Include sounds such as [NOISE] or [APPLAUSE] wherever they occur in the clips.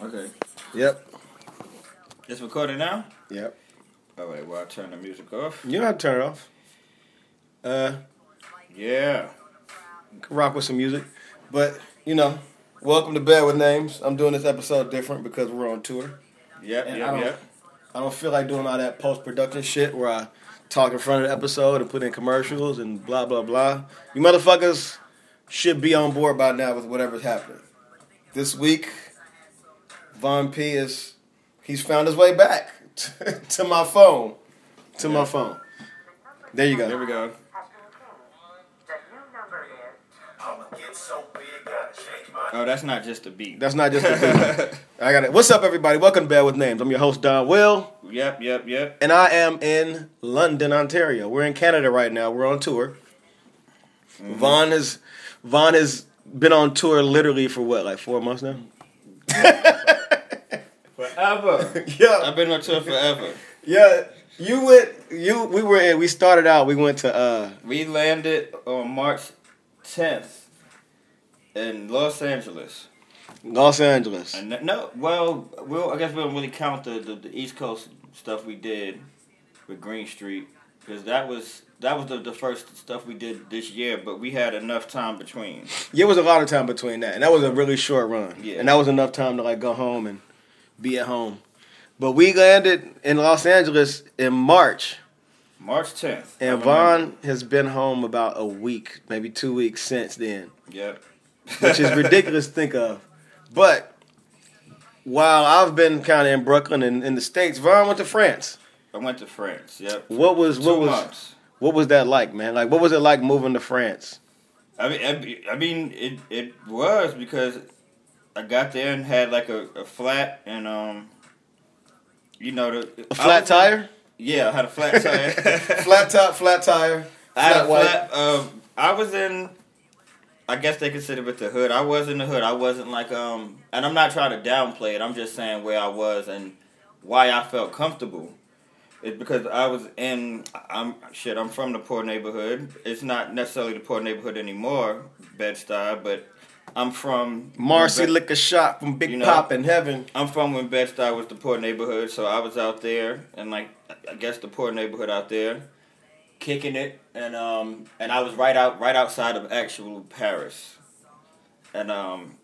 Okay. Yep. It's recording now? Yep. All right, well, I'll turn the music off. You don't have to turn it off. Uh, Yeah. rock with some music, but you know, welcome to Bed with Names. I'm doing this episode different because we're on tour. Yep, And yep, don't- yep. I don't feel like doing all that post production shit where I talk in front of the episode and put in commercials and blah blah blah. You motherfuckers should be on board by now with whatever's happening. This week, Von Pea is he's found his way back [LAUGHS] to my phone. To my phone. There you go. There we go. The new number is I'ma get so big, gotta change my Oh, that's not just a beat. That's not just a beat. [LAUGHS] I got it. What's up, everybody? Welcome to Bed with Names. I'm your host, Donwill, Yep, yep, yep. and I am in London, Ontario. We're in Canada right now. We're on tour. Von has Von has been on tour literally for what, like four months now? [LAUGHS] Forever. [LAUGHS] Yeah, I've been on tour forever. [LAUGHS] yeah. You went. You we were. in- We started out. We went to. uh We landed on March 10th in Los Angeles. Los Angeles. And th- no, well, we'll, I guess we don't really count the, the, the East Coast stuff we did with Green Street because that was that was the, the first stuff we did this year. But we had enough time between. Yeah, it was a lot of time between that, and that was a really short run. Yeah. and that was enough time to like go home and be at home. But we landed in Los Angeles in March, March 10th. And. Von has been home about a week, maybe two weeks since then, Yep. which is [LAUGHS] ridiculous to think of. But while I've been kind of in Brooklyn and in the states, Von went to France. I went to France. Yep. What was Two what was months. what was that like, man? Like, what was it like moving to France? I mean, I mean, it it was because I got there and had like a, a flat and um, you know the A flat tire, Yeah, I had a flat [LAUGHS] tire. flat top, flat tire, I had a white. flat. Uh, I was in. I guess they consider it the hood. I was in the hood. I wasn't like um, and I'm not trying to downplay it. I'm just saying where I was and why I felt comfortable. It's because I was in. I'm shit. I'm from the poor neighborhood. It's not necessarily the poor neighborhood anymore, Bed Stuy, but I'm from Marcy Bed- Liquor Shop from Big You know- Pop in heaven. I'm from when Bed Stuy was the poor neighborhood, so I was out there and like I guess the poor neighborhood out there, kicking it, and um and I was right out right outside of actual Paris, and um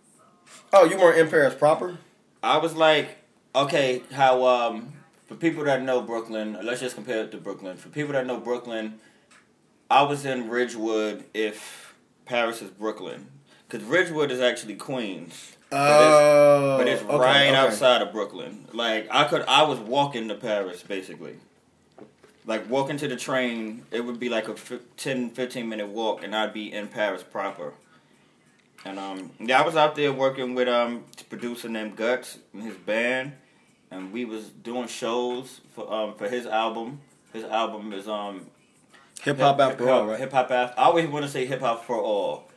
Oh, you weren't in Paris proper? I was like, okay, how um for people that know Brooklyn, let's just compare it to Brooklyn. For people that know Brooklyn, I was in Ridgewood if Paris is Brooklyn, because Ridgewood is actually Queens. Oh, but it's okay, right okay. outside of Brooklyn. Like I could, I was walking to Paris basically. Like walking to the train, it would be like a fi- 10, 15 minute walk, and I'd be in Paris proper. And um, yeah, I was out there working with um producer named Guts and his band, and we was doing shows for um for his album. His album is um Hip hop after all, right? Hip hop after. I always want to say hip hop for all.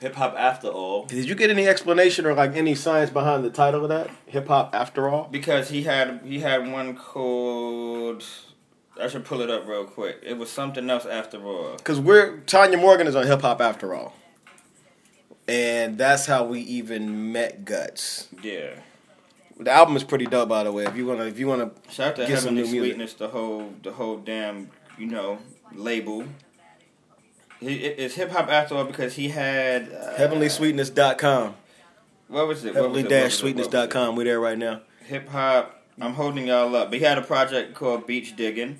Hip hop after all. Did you get any explanation or like any science behind the title of that? Hip hop after all. Because he had he had one called I should pull it up real quick. It was something else after all. Because we're Tanya Morgan is on hip hop after all, and that's how we even met Guts. Yeah. The album is pretty dope, by the way. If you wanna, if you wanna, Shout out to Heavenly new music. Sweetness, the whole the whole damn, you know, label. He, it's hip hop after all because he had uh, heavenlysweetness.com, What was it? What was it? What was it? What was heavenly-sweetness.com. We there right now. hip hop. I'm holding y'all up. But he had a project called Beach Digging,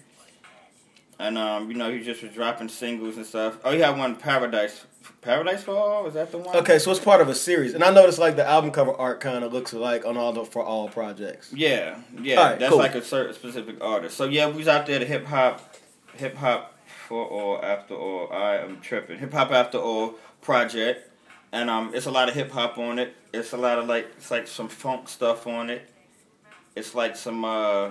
and um, you know, he just was dropping singles and stuff. Oh, he had one Paradise. Paradise for All? Is that the one? Okay, so it's part of a series, and I noticed like the album cover art kind of looks alike on all the for all projects. Yeah, yeah. That's cool. like a certain specific artist. So yeah, we was out there. The hip hop, hip hop for all after all. I am tripping. Hip hop after all project, and um, it's a lot of hip hop on it. It's a lot of like it's like some funk stuff on it. It's like some uh,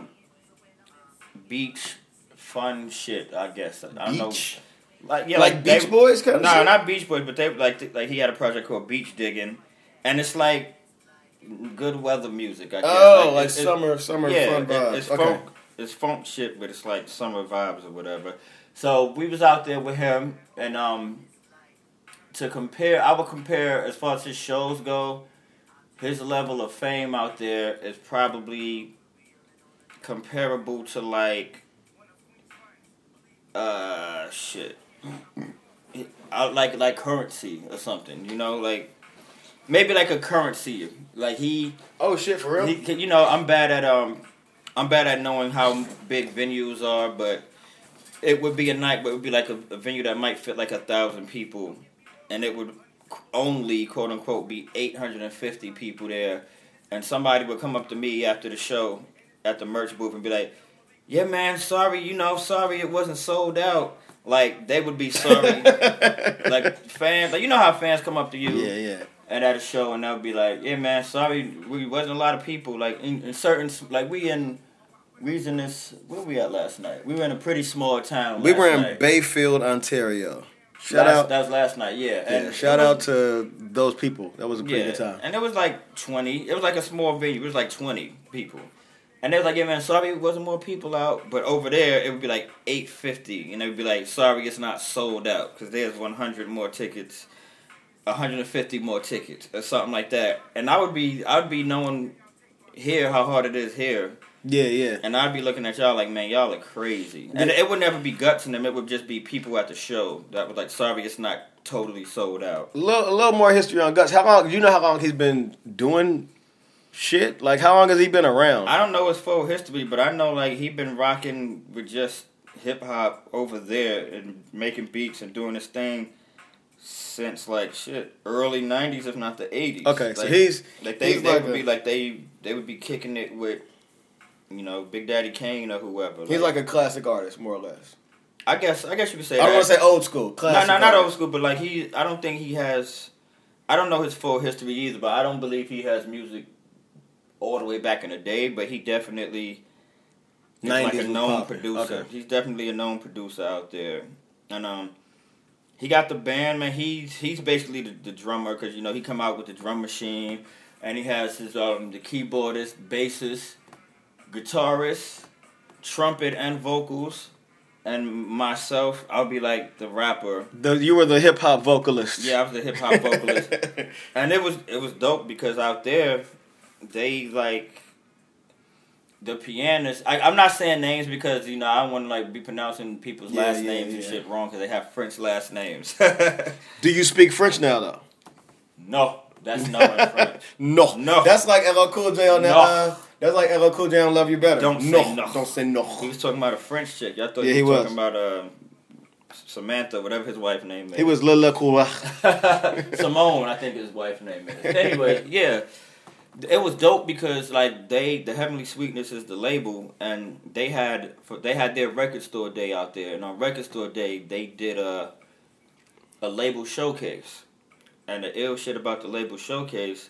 beach fun shit. I guess I don't know. Beach, Like yeah, like, they- Beach Boys kind of. no, not Beach Boys, but they like like he had a project called Beach Digging, and it's like good weather music. I guess. Oh, like, it's- it's- summer, summer yeah, fun it- vibes. it's okay. funk. It's funk shit, but it's like summer vibes or whatever. So we was out there with him, and um, to compare, I would compare as far as his shows go. his level of fame out there is probably comparable to like uh shit I, like like currency or something you know like maybe like a currency like he Oh shit, for real? he, you know, I'm bad at um, I'm bad at knowing how big venues are, but it would be a night, but it would be like a, a venue that might fit like a thousand people, and it would only quote unquote be 850 people there, and somebody would come up to me after the show at the merch booth and be like, "Yeah, man, sorry, you know, sorry it wasn't sold out." Like they would be sorry, [LAUGHS] like fans, like you know how fans come up to you yeah, yeah. and at a show and they'll be like, "Yeah, man, sorry, we wasn't a lot of people. Like in, in certain, like we in, in this. Where we at last night? We were in a pretty small town. We were in night. Bayfield, Ontario. Shout Last- out, That was last night. Yeah. yeah, And shout was- out to those people. That was a pretty yeah, good time. and it was like twenty. It was like a small venue. It was like twenty people. And they was like, yeah, man, sorry it wasn't more people out. But over there, it would be like 850. And they would be like, sorry it's not sold out. Because there's 100 more tickets, 150 more tickets, or something like that. And I would be, I would be knowing here how hard it is here. Yeah, yeah. And I'd be looking at y'all like, man, y'all are crazy. And it would never be guts in them. It would just be people at the show that was like, sorry it's not totally sold out. A little, a little more history on Guts. How long? You know how long he's been doing shit? Like how long has he been around? I don't know his full history, but I know like he been rocking with just hip hop over there and making beats and doing his thing since like shit early '90s, if not the '80s. okay, so Like- he's like they, he's they like would a- be like they they would be kicking it with you know Big Daddy Kane or whoever. he's like a classic artist, more or less. I guess I guess you could say I don't want to say old school. no, Classic. no, not old school, but like he, I don't think he has. I don't know his full history either, but I don't believe he has music all the way back in the day. But he definitely is like a known poppin'. producer. Okay. He's definitely a known producer out there, and um, he got the band man. He's he's basically the, the drummer because you know he come out with the drum machine, and he has his um the keyboardist, bassist, guitarist, trumpet, and vocals. And myself, I'll be like the rapper. The, you were the hip hop vocalist. Yeah, I was the hip hop [LAUGHS] vocalist, and it was it was dope because out there, they like the pianist. I, I'm not saying names because you know I want to like be pronouncing people's Yeah, last yeah, names and shit wrong because they have French last names. [LAUGHS] Do you speak French now though? no, that's not in French. [LAUGHS] No, No. That's like LL Cool J on that. No. Uh, that's like LL Cool J Love You Better. Don't say no. no. Don't say no. He was talking about a French chick. Y'all thought Yeah, he he was talking about uh, Samantha, whatever his wife's name is. He was Lil Cool. [LAUGHS] Simone, I think his wife's name is. [LAUGHS] Anyway, yeah, it was dope because like they, the Heavenly Sweetness is the label, and they had for they had their record store day out there, and on record store day they did a a label showcase, and the ill shit about the label showcase,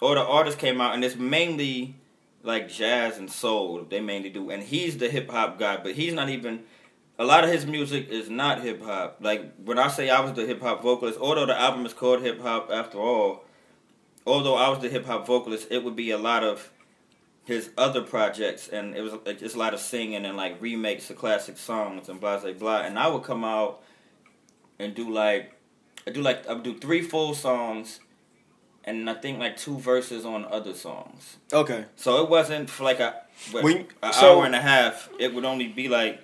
all the artists came out, and it's mainly like jazz and soul they mainly do, and he's the hip hop guy, but he's not even a lot of his music is not hip hop. Like when I say I was the hip hop vocalist, although the album is called Hip Hop after all, although I was the hip hop vocalist, it would be a lot of his other projects, and it was just a lot of singing and like remakes of classic songs and blah blah blah. And I would come out and do like I do like I would do three full songs, and I think like two verses on other songs. Okay. So it wasn't for like a what, When- an so- hour and a half. It would only be like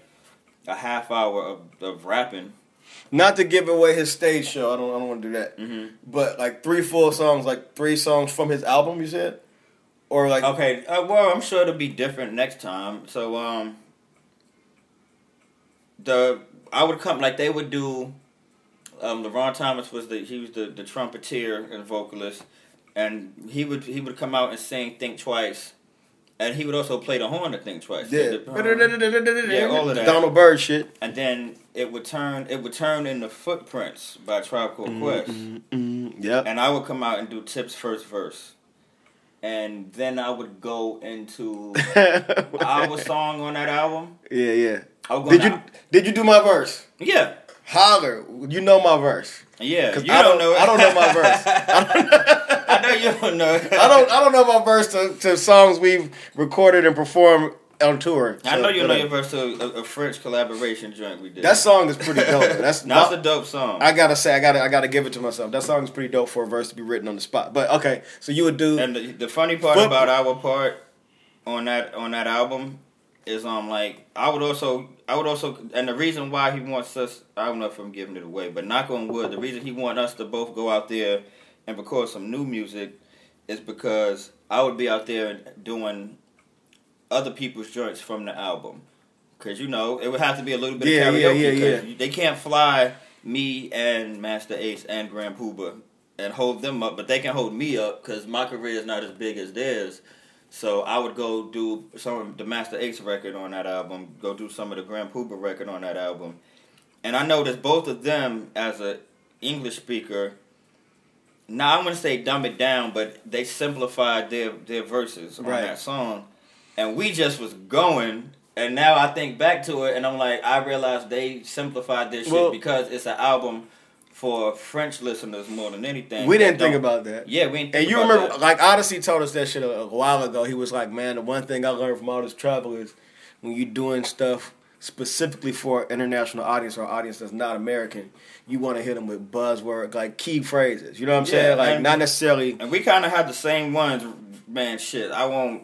a half hour of, of rapping. Not to give away his stage show. I don't. I don't want to do that. hmm But like three full songs, like three songs from his album. You said, or like Okay, uh, well, I'm sure it'll be different next time. So, um, the I would come like they would do. Um, Leron Thomas was the he was the, the trumpeter and vocalist, and he would he would come out and sing "Think Twice," and he would also play the horn to "Think Twice." yeah, Yeah, all of that. Donald Byrd shit. and then it would turn it would turn into "Footprints" by Tribe Called Quest. Mm, yep. and I would come out and do Tip's first verse, and then I would go into [LAUGHS] our song on that album. yeah, yeah. I would go Did you now- did you do my verse? Yeah, Holler, you know my verse. yeah. You I don't, don't- know. it. I don't know my verse. [LAUGHS] I know you don't know. it. I don't I don't know my verse to, to songs we've recorded and performed on tour. I know you know your verse to a, a French collaboration joint we did. That song is pretty dope. That's [LAUGHS] That's not. a dope song. I gotta say, I gotta, I gotta give it to myself. That song is pretty dope for a verse to be written on the spot. But okay, so you would do and the, the funny part about our part on that on that album is um like I would also I would also and the reason why he wants us I don't know if I'm giving it away, but knock on wood, the reason he wants us to both go out there and record some new music is because I would be out there doing other people's joints from the album. Cause you know it would have to be a little bit Yeah, of yeah, karaoke. yeah, 'cause yeah. They can't fly me and Masta Ace and Grand Puba and hold them up, but they can hold me up because my career is not as big as theirs. So I would go do some of the Masta Ace record on that album, go do some of the Grand Puba record on that album, and I noticed both of them as a English speaker. Now I'm gonna say dumb it down, but they simplified their their verses on Right. that song, and we just was going. And now I think back to it, and I'm like, I realized they simplified this shit Well- because it's an album for French listeners more than anything. we didn't think about that. Yeah, we didn't. Think And you remember, that. like Oddisee told us that shit a, a while ago. He was like, "Man, the one thing I learned from all this travel is when you're doing stuff specifically for an international audience or audience that's not American, you want to hit them with buzzword, like key phrases. You know what I'm Yeah, saying? Like not necessarily. And we kind of have the same ones, man. Shit, I won't.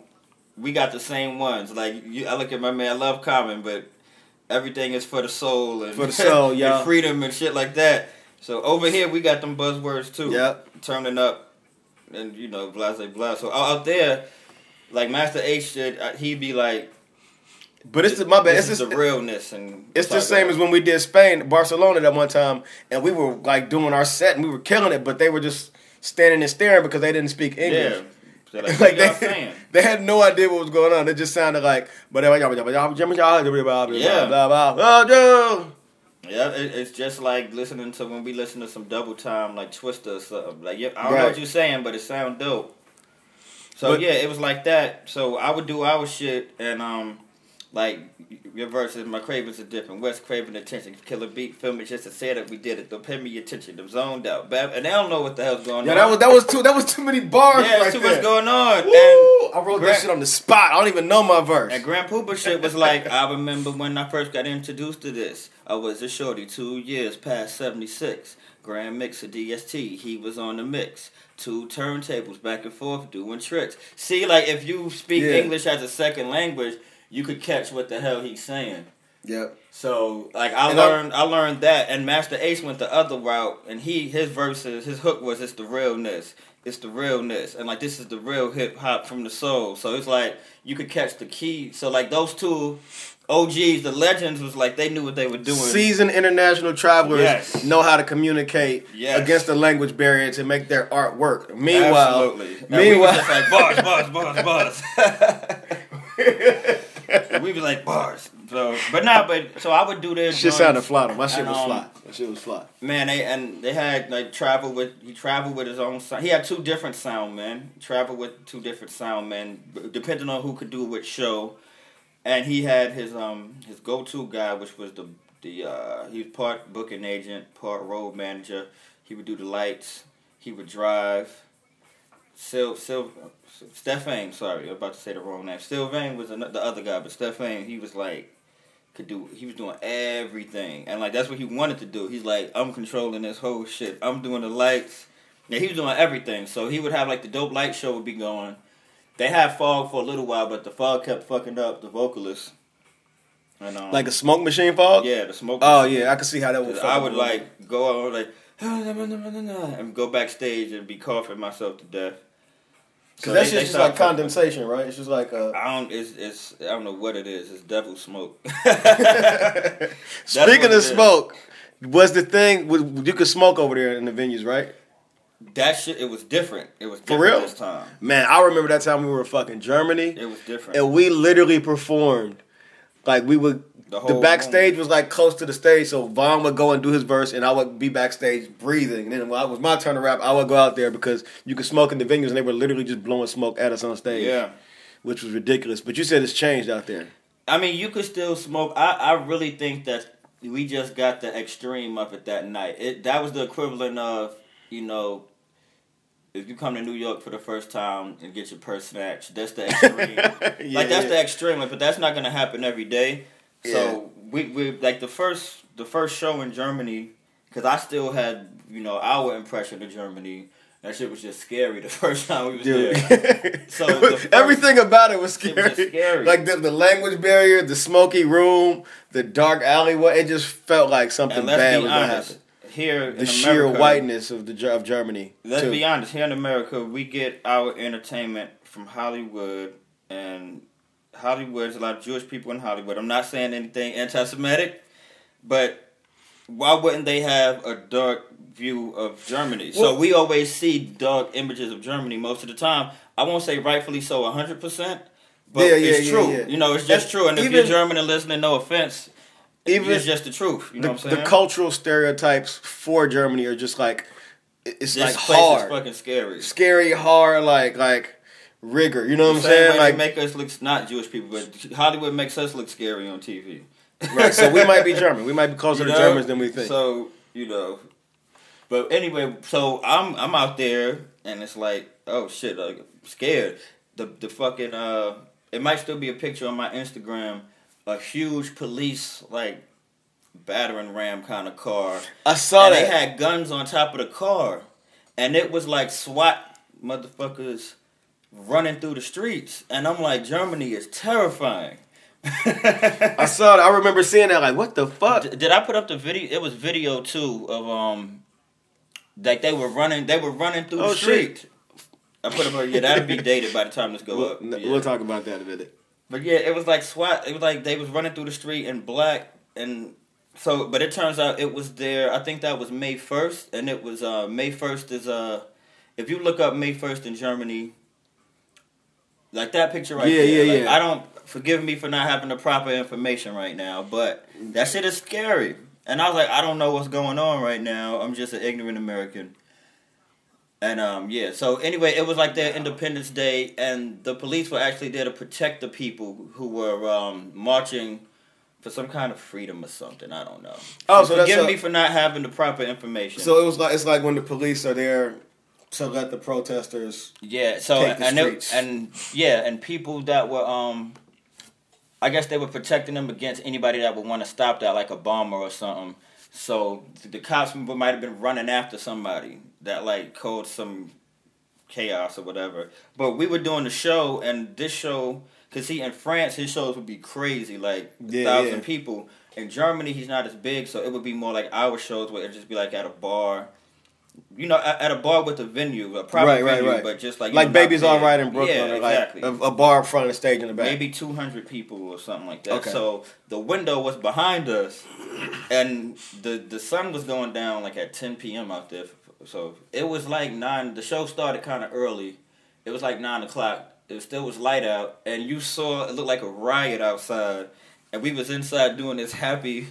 We got the same ones. Like you, I look at my man I Love Common, but everything is for the soul and For the soul, [LAUGHS] yeah. freedom and shit like that. So over here we got them buzzwords too. Yep. turning up, and you know, blah blah blah. So out there, like Master H uh, he'd be like, But it's the, my bad. "This It's just the realness," and It's the same as when we did Spain, Barcelona that one time, and we were like doing our set and we were killing it, but they were just standing and staring because they didn't speak English. yeah. So like, like they, they had no idea what was going on. It just sounded like, but yeah yeah yeah yeah yeah yeah. Yeah, it, it's just like listening to when we listen to some double time, like Twista or something. Like, yeah, I don't know what you're saying, but it sound dope. So But- yeah, it was like that. So I would do our shit, and um, like your verses, my cravings are different. West craving attention, killer beat, film it just to say that we did it. Don't pay me attention. I'm zoned out, and they don't know what the hell's going Yeah, on. that was that was too that was too many bars. yeah, right too there. much going on. Woo! And I wrote that shit on the spot. I don't even know my verse. And Grand Puba shit was like, I remember when I first got introduced to this. I was a shorty, two years past 76. Grand Mixer DST, he was on the mix. Two turntables back and forth doing tricks. See, like, if you speak Yeah. English as a second language, you could catch what the hell he's saying. Yep. So, like, I And learned, I learned that, and Masta Ace went the other route, and he, his verses, his hook was, "It's the realness, it's the realness," and like, this is the real hip hop from the soul. So it's like you could catch the key. So like those two OGs, the legends, was like they knew what they were doing. Seasoned international travelers Yes. know how to communicate Yes. against the language barrier to make their art work. Meanwhile, Absolutely. We meanwhile, just like bars, bars, bars, bars. [LAUGHS] we was like bars. So, but nah, but so I would do this. shit sounded fly. though. My shit And, was um, fly. My shit was fly. Man, they and they had like travel with he traveled with his own sound. He had two different sound men. He traveled with two different sound men, depending on who could do which show. And he had his um his go to guy, which was the the uh he was part booking agent, part road manager. He would do the lights. He would drive. Sil Sil Stefan, sorry, I'm about to say the wrong name. Sylvain was the other guy, but Stefan, he was like could do he was doing everything. And like that's what he wanted to do. He's like i'm controlling this whole shit. I'm doing the lights. Yeah he was doing everything. So he would have like the dope light show would be going. They had fog for a little while but the fog kept fucking up the vocalist. And um, Like a smoke machine fog. yeah the smoke Oh yeah, I could see how that would. i would like go out like [LAUGHS] and go backstage and be coughing myself to death So that they- shit's they just like fucking- condensation, right? It's just like uh. I don't. It's, it's. I don't know what it is. It's devil smoke. [LAUGHS] Speaking what it of is. smoke, was the thing you could smoke over there in the venues, right? That shit, it was different. It was different For different real? this time. Man, I remember that time we were fucking Germany, It was different. and we literally performed. Like we would, The the, backstage was like close to the stage, so Von would go and do his verse, and I would be backstage breathing. And then when it was my turn to rap, I would go out there because you could smoke in the venues, and they were literally just blowing smoke at us on stage, yeah. which was ridiculous. But you said it's changed out there. I mean, you could still smoke. I, I really think that we just got the extreme of it that night. It that was the equivalent of you know. if you come to New York for the first time and get your purse snatched, that's the extreme. [LAUGHS] like that's the extreme, but that's not gonna happen every day. So we we like the first the first show in Germany because I still had you know our impression of Germany. That shit was just scary [LAUGHS] the first time we was Dude. there. [LAUGHS] So It the [LAUGHS] first- everything about it was It scary. was scary. Like the, the language barrier, the smoky room, the dark alleyway. It just felt like something bad was gonna happen. here in The sheer whiteness of the of Germany. Let's too. be honest. Here in America, we get our entertainment from Hollywood, and Hollywood. There's a lot of Jewish people in Hollywood. I'm not saying anything anti-Semitic, but why wouldn't they have a dark view of Germany? so we always see dark images of Germany most of the time. I won't say rightfully so, 100, percent but Yeah, yeah, it's yeah, true. yeah. You know, it's just That's- true. And if you're German and listening, no offense. Even it's just the truth. You know the, what I'm saying? the cultural stereotypes for Germany are just like it's this like hard, is fucking scary. scary, hard, like like rigor. You know what I'm saying? Like they make us look not Jewish people, but Hollywood makes us look scary on TV. right. So we might be German. We might be closer You to? Germans than we think. So you know, but anyway, so I'm I'm out there and it's like, oh shit, like scared. The the fucking uh, it might still be a picture on my Instagram, a huge police like battering ram kind of car. I saw and that. they had guns on top of the car, and it was like SWAT motherfuckers running through the streets, and I'm like, Germany is terrifying. I saw that. I remember seeing that. Like, what the fuck? D- Did I put up the video? It was video too of um, like they were running. They were running through Oh, the shit. street. I put up. Yeah, that'll be dated by the time this go We'll, up. Yeah. we'll talk about that in a minute. But yeah, it was like SWAT. It was like they was running through the street in black, and so. But it turns out it was there. I think that was May first, and it was uh May first is uh, if you look up May first in Germany, like that picture right Yeah, there. yeah, like, yeah. I don't forgive me for not having the proper information right now, but that shit is scary. And I was like, I don't know what's going on right now. I'm just an ignorant American. And um yeah, so anyway, it was like their Independence Day, and the police were actually there to protect the people who were um marching for some kind of freedom or something. I don't know. Oh, so that's forgive a- me for not having the proper information. So it was like it's like when the police are there to let the protesters. yeah, so take the and it, streets. and yeah, and people that were um, I guess they were protecting them against anybody that would want to stop that, like a bomber or something. So the cops might have been running after somebody that like caused some chaos or whatever. But we were doing the show, and this show, cause see in France his shows would be crazy, like Yeah, thousand yeah. people. In Germany he's not as big, so it would be more like our shows where it'd just be like at a bar. You know, at, a bar with a venue, a proper Right, right, venue, right. but just like Like know, Baby's. All Right in Brooklyn, Yeah, or like exactly a, a bar up front the stage in the back. maybe 200 people or something like that. Okay. So the window was behind us, and the the sun was going down like at 10 p.m. out there. So it was like nine. The show started kind of early. It was like nine o'clock. It still was light out, and you saw it looked like a riot outside. And we was inside doing this happy,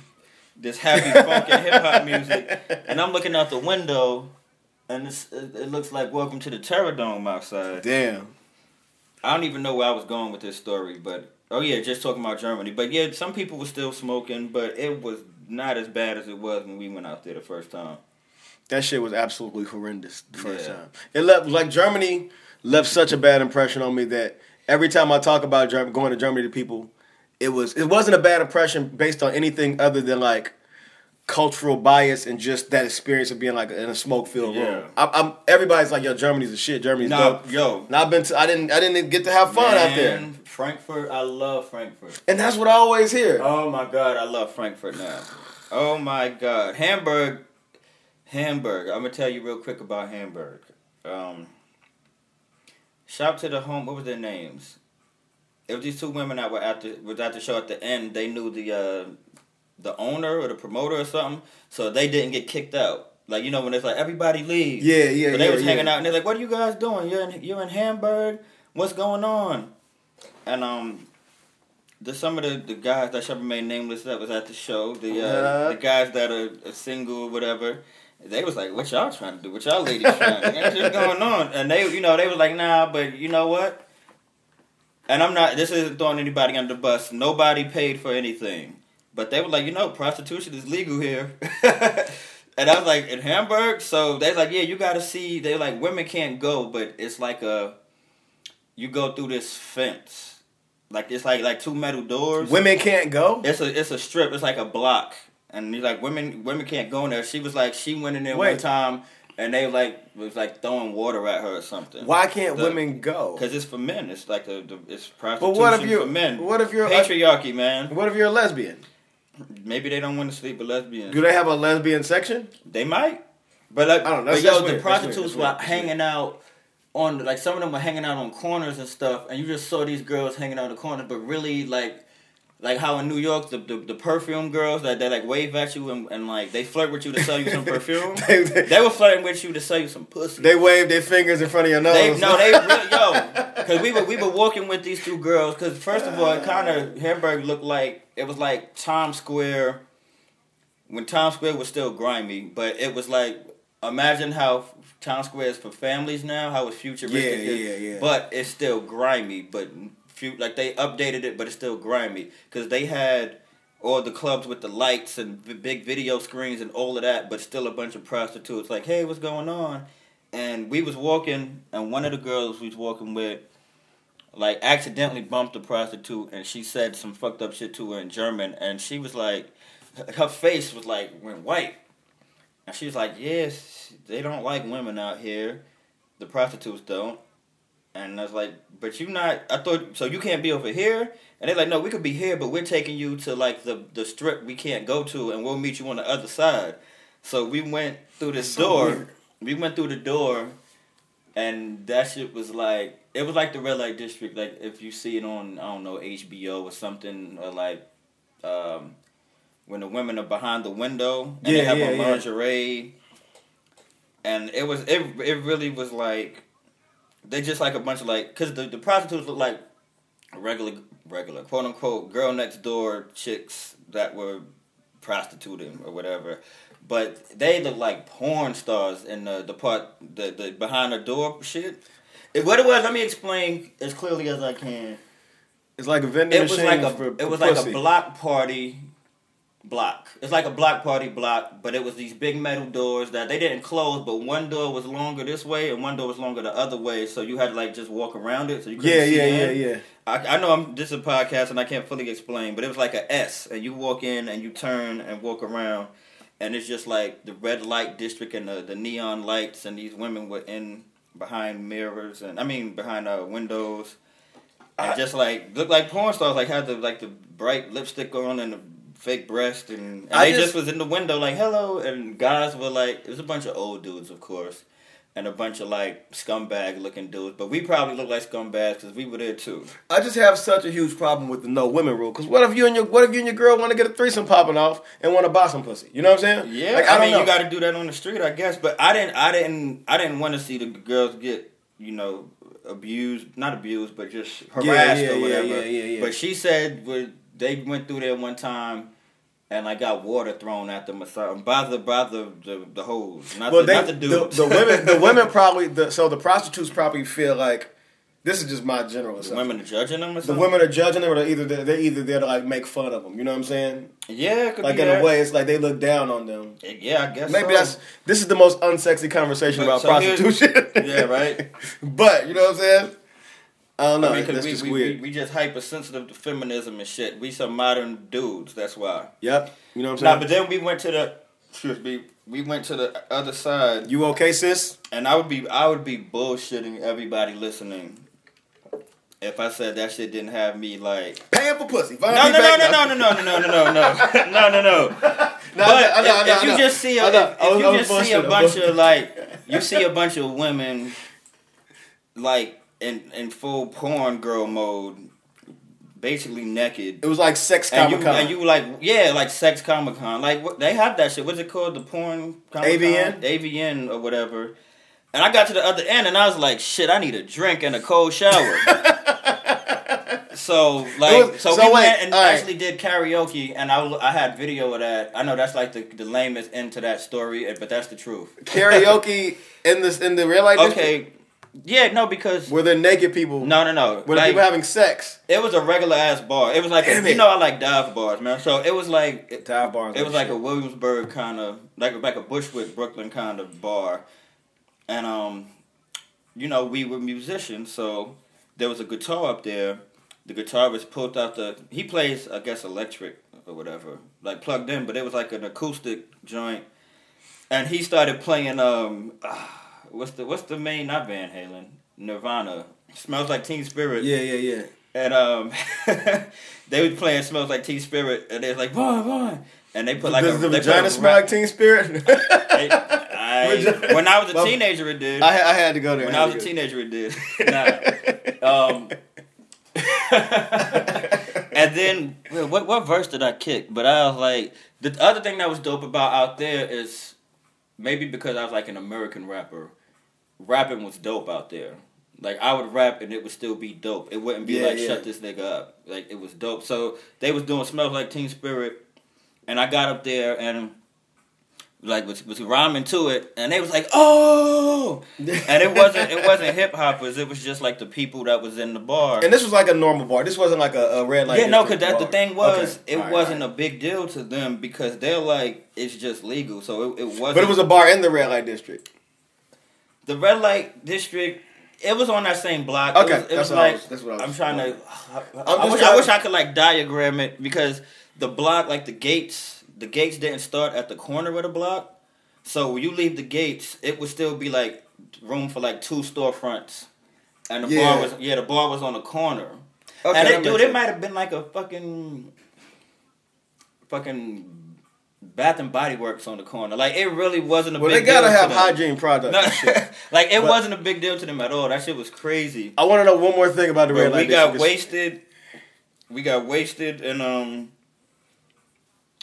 this happy funk and hip hop music. And I'm looking out the window, and it's, it, it looks like Welcome to the Terror Dome outside. Damn. I don't even know where I was going with this story, but oh yeah, just talking about Germany. But yeah, some people were still smoking, but it was not as bad as it was when we went out there the first time. That shit was absolutely horrendous the first Yeah. time. It left like Germany left such a bad impression on me that every time I talk about Germany, going to Germany to people, it was it wasn't a bad impression based on anything other than like cultural bias and just that experience of being like in a smoke filled Yeah. room. I, I'm everybody's like, yo, Germany's a shit. Germany's No, dope. yo, And I've been to, I didn't I didn't get to have fun out there, man, Frankfurt, I love Frankfurt. and that's what I always hear. Oh my god, I love Frankfurt now. Oh my god, Hamburg, Hamburg. I'm gonna tell you real quick about Hamburg. Um, shout to the home. What was their names? It was these two women that were at the was at the show at the end. They knew the uh, the owner or the promoter or something, so they didn't get kicked out. Like you know when it's like everybody leave. Yeah, yeah, So they yeah, was hanging yeah. out and they're like, "What are you guys doing? You're in you're in Hamburg. What's going on?" And um, the some of the, the guys that should remain nameless that was at the show, the uh, Uh-huh. the guys that are, are single or whatever, they was like, "What y'all trying to do? What y'all ladies trying? to do? What's going on?" And they, you know, they was like, "Nah, but you know what?" And I'm not. This isn't throwing anybody under the bus. Nobody paid for anything, but they were like, you know, prostitution is legal here. [LAUGHS] And I was like, in Hamburg? So they're like, yeah, you gotta see. They're like, women can't go, but it's like a, you go through this fence, like it's like like two metal doors. Women can't go. It's a it's a strip. It's like a block, and he's like, women women can't go in there. She was like, she went in there one time, and they like was like throwing water at her or something. Why can't The- women go? Because it's for men. It's like the, the it's But prostitution what if you? for men. What if you're? Patriarchy, man. what if you're a lesbian? Maybe they don't want to sleep with lesbians. Do they have a lesbian section? They might, but like, I don't know, but yo, the weird, that's prostitutes weird, that's were weird, hanging out on like some of them were hanging out on corners and stuff, and you just saw these girls hanging out in the corners, but really like. Like how in New York, the, the, the perfume girls that they like wave at you and, and like they flirt with you to sell you some perfume. [LAUGHS] they, they, they were flirting with you to sell you some pussy. they wave their fingers in front of your nose. They, no, they [LAUGHS] really, yo, because we were we were walking with these two girls. Because first of all, it kind of Hamburg looked like it was like Times Square when Times Square was still grimy, but it was like imagine how Times Square is for families now, how it's futuristic, Yeah, yeah, yeah. but it's still grimy. But fu- like they updated it, but it's still grimy because they had. All the clubs with the lights and big video screens and all of that, but still a bunch of prostitutes. Like, hey, what's going on? and we was walking, and one of the girls we was walking with, like, accidentally bumped a prostitute, and she said some fucked up shit to her in German, and she was like, her face was like went white, and she was like, yes, they don't like women out here, the prostitutes don't, and I was like, but you not, I thought, so you can't be over here, and they're like, no, we could be here, but we're taking you to like the the strip we can't go to, and we'll meet you on the other side. So we went through this So door weird. we went through the door and that shit was like it was like the red light district like if you see it on i don't know hbo or something or like um when the women are behind the window and Yeah, they have yeah, yeah. lingerie and it was it, it really was like they just like a bunch of like because the, the prostitutes look like regular regular quote unquote girl next door chicks that were prostituting or whatever. But they look like porn stars in the the part the, the behind the door shit. It- what it was let me explain as clearly as i can. It's like a vending it was machine like a for, it was like pussy. a block party block. It's like a block party block, but it was these big metal doors that they didn't close, but one door was longer this way and one door was longer the other way, so you had to like just walk around it. So you Yeah, see yeah, in. yeah, yeah. I, I know I'm this is a podcast and I can't fully explain, but it was like a S, and you walk in and you turn and walk around, and it's just like the red light district and the, the neon lights, and these women were in behind mirrors and I mean behind uh, windows, and just like looked like porn stars, like had the like the bright lipstick on and the fake breast, and, and I they just, just- was in the window like hello, and guys were like it was a bunch of old dudes, of course. And a bunch of like scumbag looking dudes, but we probably look like scumbags because we were there too. I just have such a huge problem with the no women rule. Because what if you and your what if you and your girl want to get a threesome popping off and want to buy some pussy? You know what I'm saying? Yeah, Like, I, don't mean, know. you got to do that on the street, I guess. But I didn't, I didn't, I didn't want to see the girls get, you know, abused, not abused, but just harassed yeah, or whatever. yeah, yeah, yeah. But she said when they went through there one time. And I got water thrown at them or something by the by the the, the hoes, not well, the, they, not the the, dudes. the women, the [LAUGHS] women probably, the, so the prostitutes probably feel like this is just my general. The women are judging them or The women are judging them, or they're either they're either there to like make fun of them. You know what I'm saying? yeah, Like in that. a way, it's like they look down on them. Eh, yeah, I guess Maybe so. that's this is the most unsexy conversation But- about so prostitution. [LAUGHS] yeah, right. [LAUGHS] but you know what I'm saying? I don't know. I mean, 'cause we, just we, we we just hypersensitive to feminism and shit. We some modern dudes. That's why. yep. You know what I'm saying. Nah, but then we went to the excuse me. We went to the other side, you okay, sis? and I would be I would be bullshitting everybody listening if I said that shit didn't have me like. Paying for pussy. No, no, no, no, no, no, no, no, no, no, no, no, no, no. No, But I know, I if, if you just see a, I know. if, if you just see a bunch of like, you see a bunch of women, like in in full porn girl mode, basically naked. It was like sex comic con. and you like yeah like sex comic con like what they have that shit what's it called the porn Comic-Con? AVN? AVN or whatever and I got to the other end and I was like shit I need a drink and a cold shower [LAUGHS] so like was- so, so we wait, went and right. actually did karaoke and I, I had video of that I know that's like the, the lamest end to that story eh, but that's the truth karaoke [LAUGHS] in this in the real life. district? Yeah, no, because Were there naked people? no, no, no. Were Like, people having sex? it was a regular ass bar. It was like a, you know I like dive bars, man. So it was like it, Dive bars. it was like a Williamsburg kind of like like a Bushwick Brooklyn kind of bar, and um, you know we were musicians, so there was a guitar up there. The guitarist pulled out the he plays I guess electric or whatever like plugged in, but it was like an acoustic joint, and he started playing um, what's the what's the main not Van Halen Nirvana smells like Teen Spirit Yeah, yeah, yeah. and um, [LAUGHS] they was playing "Smells Like Teen Spirit," and they was like, "Boy, boy," and they put like Does a the they vagina smell like Teen Spirit? [LAUGHS] I- when I was a teenager, it did. I, had- I had to go there. when I I was a teenager, it did. [LAUGHS] Nah. Um, and then what what verse did I kick? But I was like, the other thing that was dope about out there is maybe because I was like an American rapper, rapping was dope out there. Like I would rap and it would still be dope. It wouldn't be Yeah, like yeah. shut this nigga up. Like it was dope. So they was doing smells like Teen Spirit, and I got up there and like was was rhyming to it, and they was like, oh, [LAUGHS] and it wasn't it wasn't hip hoppers. It was just like the people that was in the bar. And this was like a normal bar. This wasn't like a, a red light. yeah, no, because that the thing was, Okay. it right, wasn't right. a big deal to them because they're like, it's just legal. So it, it wasn't. But it was a bar in the red light district. The red light district. It was on that same block. Okay, it was, it that's was what I like was- that's what I was- I'm trying to. I'm I, wish, trying- I wish I could like diagram it because the block, like the gates, the gates didn't start at the corner of the block. So when you leave the gates, it would still be like room for like two storefronts, and the Yeah. bar was yeah the bar was on the corner. Okay, and it, dude, it might have been like a fucking, fucking Bath and Body Works on the corner. Like it really wasn't a Well, big they gotta deal have hygiene products No, [LAUGHS] like it But- wasn't a big deal to them at all. That shit was crazy. I want to know one more thing about the Bro, red light we got district. wasted. We got wasted, and um,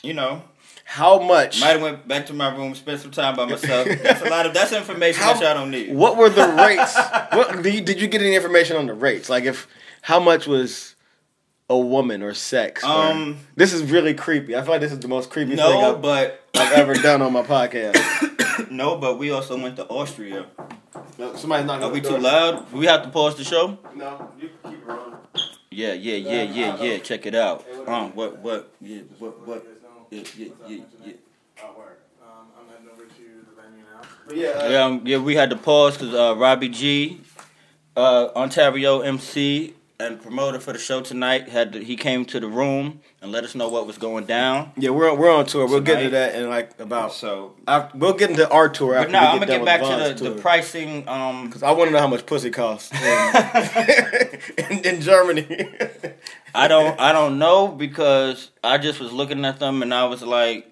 you know, How much? might have went back to my room, spent some time by myself. That's a lot of that's information How- that y'all don't need. What were the rates? [LAUGHS] what did you, did you get any information on the rates? Like if how much was a woman or sex? or- Um, this is really creepy. I feel like this is the most creepy thing I've, but I've ever done on my podcast. [COUGHS] no, but we also went to Austria. No, Somebody's knocking Are on we too loud? We have to pause the show. No, you keep it rolling. Yeah, yeah, yeah, yeah, yeah. Check it out. Um, what, what, yeah, what, what? Yeah, yeah, yeah, yeah. Um, I'm heading over to the venue now. But yeah, Yeah, um, yeah, we had to pause because uh, Robbie G, uh, Ontario MC and promoter for the show tonight, had to, he came to the room and let us know what was going down. yeah, we're we're on tour. We'll get to that in like about. So, After, we'll get into our tour but now I'm gonna get back to the, the pricing. Um, Cause I want to know how much pussy costs in, [LAUGHS] in, in Germany. I don't, I don't know because I just was looking at them and I was like.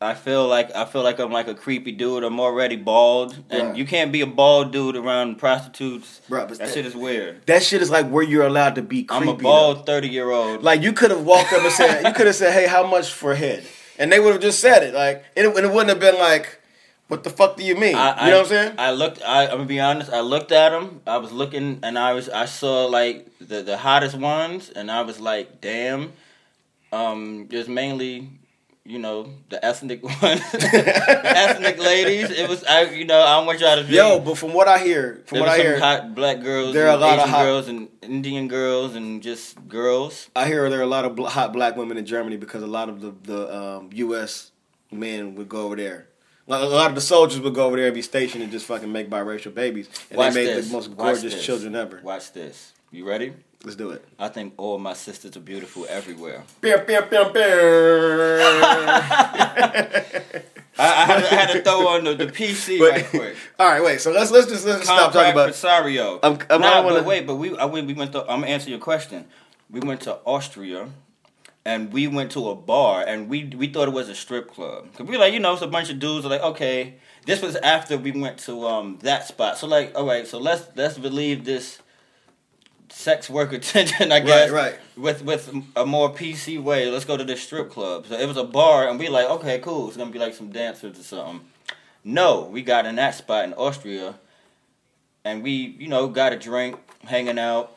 I feel like I feel like I'm like a creepy dude. I'm already bald, and Right. you can't be a bald dude around prostitutes. But That that- shit is weird. that shit is like where you're allowed to be. Creepy I'm a bald thirty year old. Like you could have walked up and said, you could have said, "Hey, how much for head?" And they would have just said it. Like it, and it wouldn't have been like, "What the fuck do you mean?" I, you know what I'm saying? I looked. I, I'm gonna be honest. I looked at them. I was looking, and I was. I saw like the the hottest ones, and I was like, damn. Um, just mainly, you know, the ethnic [LAUGHS] the ethnic ladies. It was. I, you know, I don't want y'all to. Be, Yo, but from what I hear, from what I hear, hot black girls, there are and a lot of hot- girls, and Indian girls, and just girls. I hear there are a lot of bl- hot black women in Germany because a lot of the the um, U.S. men would go over there. Like, A lot of the soldiers would go over there and be stationed and just fucking make biracial babies, and Watch they made this. the most gorgeous children ever. Watch this. You ready? Let's do it. I think all my sisters are beautiful everywhere. [LAUGHS] I, I, had, to, I had to throw on the, the PC But- right quick. [LAUGHS] All right, wait. So let's let's just let's stop talking about. Presario. I'm- I'm- nah, wanna- but wait, but we I went, we went to. I'm gonna answer your question. We went to Austria, and we went to a bar, and we we thought it was a strip club. Cause we were like, you know, it's a bunch of dudes. Are like, okay, this was after we went to um that spot. So like, all right, so let's let's believe this sex worker [LAUGHS] tension, I guess. Right, right. With with a more PC way, let's go to this strip club. So it was a bar, and we like, okay, cool. It's gonna be like some dancers or something. No, we got in that spot in Austria, and we, you know, got a drink, hanging out,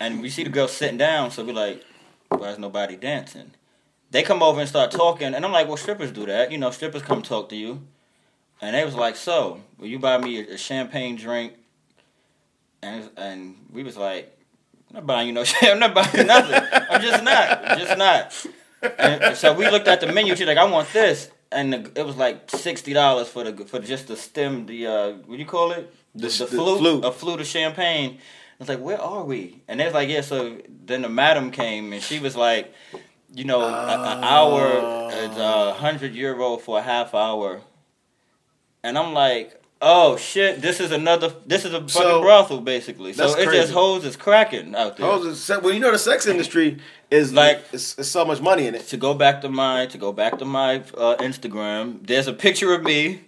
and we see the girl sitting down. So we like, why is nobody dancing? They come over and start talking, and I'm like, well, strippers do that. You know, strippers come talk to you. And they was like, so, will you buy me a, a champagne drink and and we was like, I'm not buying you no [LAUGHS] shit. I'm not buying you nothing. I'm just not. Just not. And so we looked at the menu. She's like, I want this, and the, it was like sixty dollars for the for just the stem. The uh, what do you call it? The- the, the flute, flute. a flute of champagne. I was like, where are we? And they was like, yeah. So then the madam came and she was like, you know, an hour is a hundred euro for a half hour. And I'm like, oh shit, this is another, this is a fucking So, brothel basically. So it crazy. just hoes is cracking out there. Hoes is well, you know the sex industry is Like- it's, it's so much money in it. to go back to my to go back to my uh, Instagram, there's a picture of me,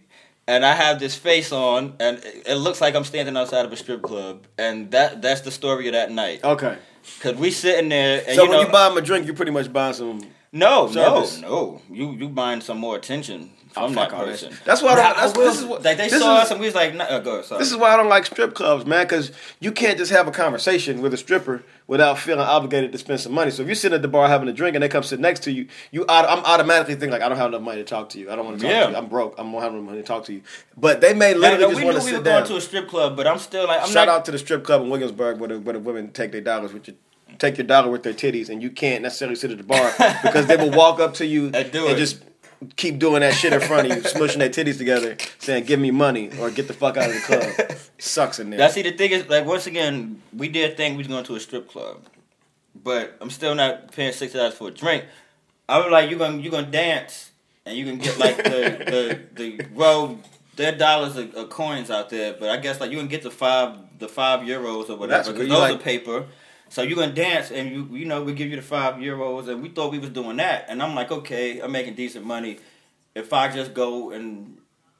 and I have this face on, and it, it looks like I'm standing outside of a strip club, and that that's the story of that night. Okay, Cause we sitting there, and so you know, when you buy them a drink, you're pretty much buying some. no, service. no, no, you you buying some more attention from Fuck that all that person. shit. That's why I don't- Now, that's- will- this is what- like they this saw is- us, and we was like, nah, uh, go sorry. This is why I don't like strip clubs, man, because you can't just have a conversation with a stripper without feeling obligated to spend some money. So if you're sitting at the bar having a drink and they come sit next to you, you I'm automatically thinking like I don't have enough money to talk to you. I don't want to talk Yeah. to you. I'm broke. I'm not having enough money to talk to you. But they may Now, literally no, just we want knew to we sit were down. going to a strip club, but I'm still like, I'm Shout not. out to the strip club in Williamsburg where the, where the women take their dollars with your take your dollar with their titties, and you can't necessarily sit at the bar [LAUGHS] because they will walk up to you And do and it. just keep doing that shit in front of you, smushing their titties together, saying "Give me money" or "Get the fuck out of the club." Sucks in there. Now, see, the thing is, like, once again, we did think we was going to a strip club, but I'm still not paying sixty dollars for a drink. I was like, you gonna you gonna dance, and you can get like the the the well, there are dollars of, of coins out there, but I guess like you can get the five the five euros or whatever. Because those like- are paper. So you gonna dance, and you you know we give you the five euros, and we thought we was doing that, and I'm like, okay, I'm making decent money. If I just go and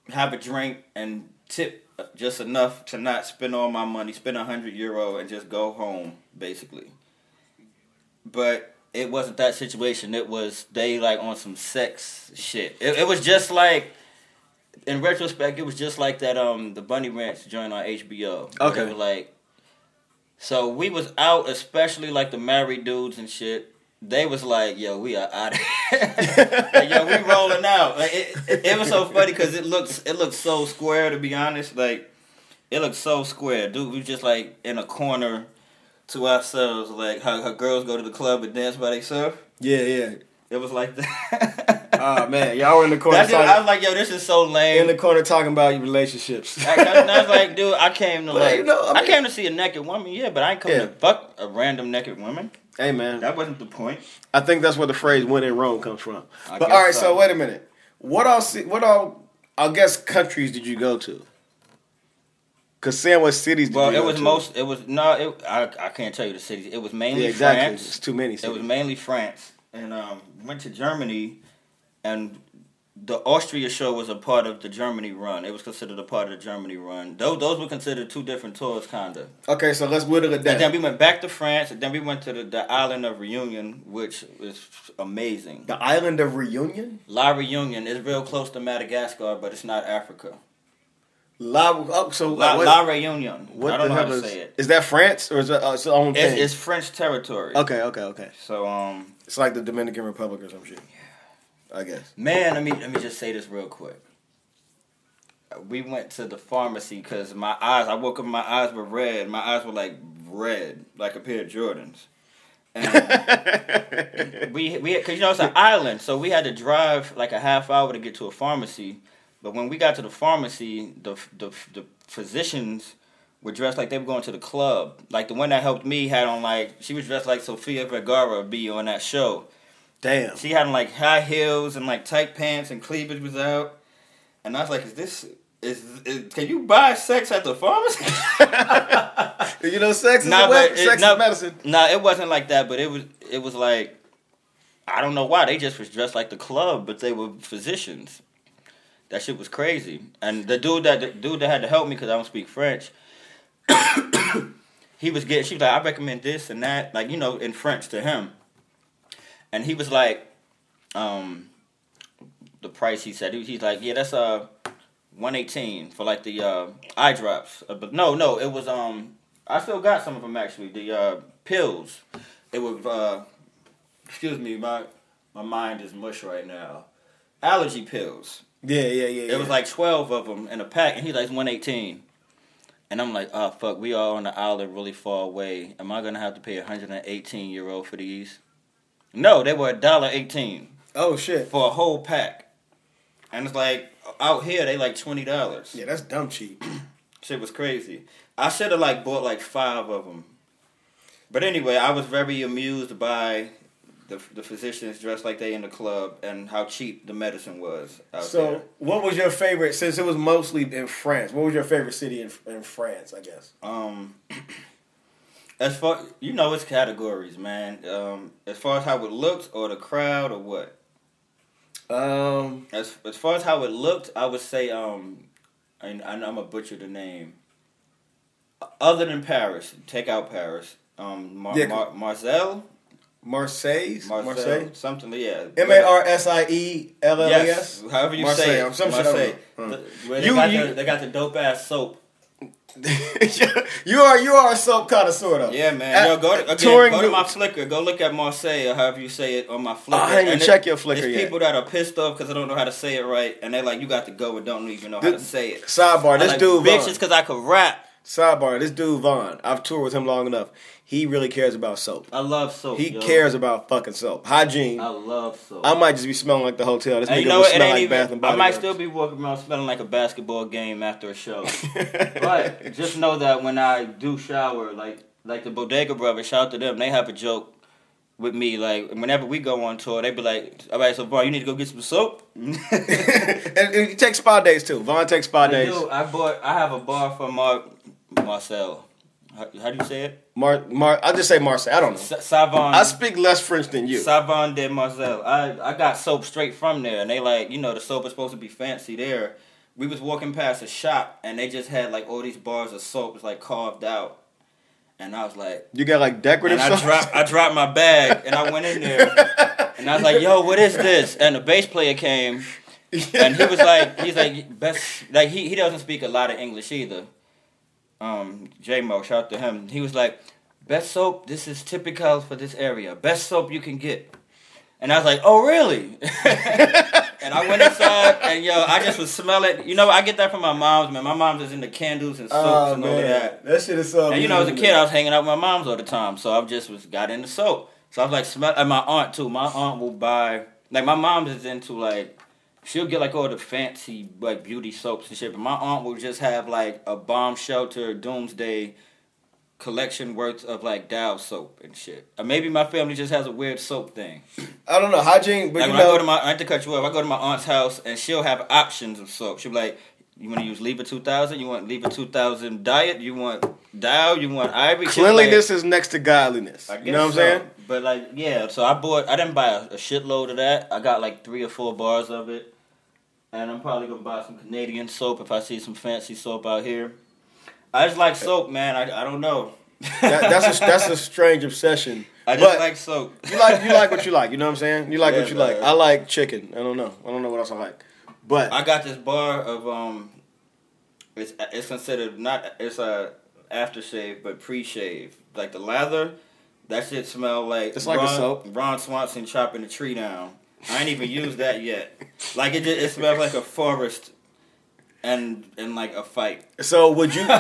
have a drink and tip just enough to not spend all my money, spend a hundred euro, and just go home, basically. But it wasn't that situation. It was they like on some sex shit. It, it was just like, in retrospect, it was just like that. Um, the Bunny Ranch joint on HBO. Okay. Like, so we was out, especially like the married dudes and shit. They was like, "Yo, we are out. [LAUGHS] like, yo, we rolling out." Like it, it, it was so funny because it looks it looks so square. To be honest, like it looks so square, dude. We just like in a corner to ourselves, like how, how girls go to the club and dance by themselves. yeah, yeah. It was like that. [LAUGHS] Oh man, y'all were in the corner. It. I was like, "Yo, this is so lame." in the corner talking about your relationships. Like, I, I was like, dude, I came to Well, like, you know, I I, came to see a naked woman, yeah, but I ain't come Yeah. to fuck a random naked woman. hey man, That wasn't the point. I think that's where the phrase "when in Rome" comes from. I but all right, so. so. wait a minute. What all? What all? I guess countries did you go to? Cause saying what cities did Well, it was to? most. It was no. It, I I can't tell you the cities. It was mainly Yeah, exactly. France. It's too many. It was mainly France, and um, went to Germany, and the Austria show was a part of the Germany run. It was considered a part of the Germany run. Those those were considered two different tours, kinda. okay, so let's whittle it And then we went back to France, and then we went to the, the island of Reunion, which is amazing. The island of Reunion. La Reunion is real close to Madagascar, but it's not Africa. La. Oh, so La, what, La Reunion. what I don't know how to is, say it. Is that France or is that uh, its own? It's, it's French territory. okay, okay, okay. So um, It's like the Dominican Republic or some shit. I guess. man, let me let me just say this real quick. We went to the pharmacy because my eyes. I woke up, my eyes were red. My eyes were like red, like a pair of Jordans. And [LAUGHS] we we because you know it's an island, so we had to drive like a half hour to get to a pharmacy. But when we got to the pharmacy, the the the physicians were dressed like they were going to the club. Like the one that helped me had on like she was dressed like Sofia Vergara be on that show. Damn. She had like high heels and like tight pants and cleavage was out. And I was like, is this is, is can you buy sex at the pharmacy? [LAUGHS] You know, sex is Nah, weapon. it- sex nah, is medicine. Nah, it wasn't like that, but it was it was like I don't know why they just was dressed like the club, but they were physicians. That shit was crazy. And the dude that the dude that had to help me because I don't speak French, [COUGHS] he was getting. She was like, I recommend this and that, like you know, in French to him. And he was like, um, the price he said. He- He's like, yeah, that's uh, one eighteen for like the uh eye drops. Uh, but no, no, it was um, I still got some of them actually. The uh pills. It was uh, excuse me, my my mind is mush right now. Allergy pills. Yeah, yeah, yeah. It was like twelve of them in a pack, and he's like one eighteen. and I'm like, oh fuck, we are on the island really far away. Am I gonna have to pay 118 euro for these? No, they were a dollar eighteen Oh shit. for a whole pack, and it's like out here they like twenty dollars. Yeah, that's dumb cheap. [CLEARS THROAT] Shit was crazy. I should have like bought like five of them. But anyway, I was very amused by the the physicians dressed like they in the club and how cheap the medicine was. So, there. what was your favorite? Since it was mostly in France, what was your favorite city in, in France? I guess. Um, [CLEARS THROAT] as far you know, it's categories, man. Um, as far as how it looked, or the crowd, or what. Um, As as far as how it looked, I would say um, know I'm gonna butcher the name. Other than Paris, take out Paris. Um, Mar- Yeah. Mar- Marcel, Marseille, Marcel, Marseille, something. Yeah, M A R S I E L L E S. however you Marseille, say it. I'm some Marseille. The- they, You- got you- the, they got the dope ass soap. [LAUGHS] you are you are a soap kind of sort of Yeah, man. At- Yo, go to, again, touring go to my. Flickr. Go look at Marseille or however you say it on my Flickr. I ain't even And it- check your Flickr There's yet. people that are pissed off because I don't know how to say it right, and they're like, "You got to go and don't even know how to say it." Sidebar: This like, dude bitches, because I could rap. Sidebar: This dude Von. I've toured with him long enough. He really cares about soap. I love soap. He yo. cares about fucking soap, hygiene. I love soap. I might just be smelling like the hotel. This nigga you know smell like even. Bath and I might Works. still be walking around smelling like a basketball game after a show. [LAUGHS] but just know that when I do shower, like like the Bodega Brothers, shout out to them. They have a joke with me. Like whenever we go on tour, they be like, "All right, so Von, you need to go get some soap." [LAUGHS] [LAUGHS] and, and he takes spa days too. Von takes spa I days. do. I bought. I have a bar from Mar- Marcel. How, how do you say it? Mar, Mar, I just say Marcel. I don't know. Savon. I speak less French than you. Savon de Marcel. I, I got soap straight from there, and they like, you know, the soap is supposed to be fancy there. We was walking past a shop, and they just had like all these bars of soap, like carved out, and I was like, You got like decorative and I dropped, I dropped my bag, and I went in there, [LAUGHS] and I was like, yo, what is this? And the bass player came, and he was like, he's like, best, like he he doesn't speak a lot of English either. Um, J Mo, shout out to him. He was like, best soap. This is typical for this area. Best soap you can get. And I was like, oh really? [LAUGHS] and I went inside, and yo, I just was smelling. You know, I get that from my mom's man. My mom's is into candles and soaps Oh and all that. that shit is so. And you know, as a kid, I was hanging out with my mom's all the time, so I just was got into soap. So I was like, smell. And my aunt too. My aunt will buy like my mom's is into like she'll get like all the fancy like beauty soaps and shit, but my aunt will just have like a bomb shelter doomsday collection worth of like Dow soap and shit. Or maybe my family just has a weird soap thing. I don't know hygiene, but Like you when I go know, to my, I have to cut you off. I go to my aunt's house and she'll have options of soap. She'll be like, "You want to use Lever two thousand? You want Lever two thousand diet? You want Dow? You want Ivory?" Be like- cleanliness is next to godliness. You know what I'm guess saying? But like, yeah. So I bought. I didn't buy a, a shitload of that. I got like three or four bars of it, and I'm probably gonna buy some Canadian soap if I see some fancy soap out here. I just like soap, man. I, I don't know. That, that's a that's a strange obsession. [LAUGHS] I just but like soap. you like you like what you like. You know what I'm saying? You like Yeah, what you like. I like chicken. I don't know. I don't know what else I like. But I got this bar of um. It's it's considered not it's a aftershave but pre-shave like the lather. That shit smell like It's like a soap. Ron Swanson chopping a tree down. I ain't even used that yet. Like it just, it smells like a forest and and like a fight. so would you? [LAUGHS]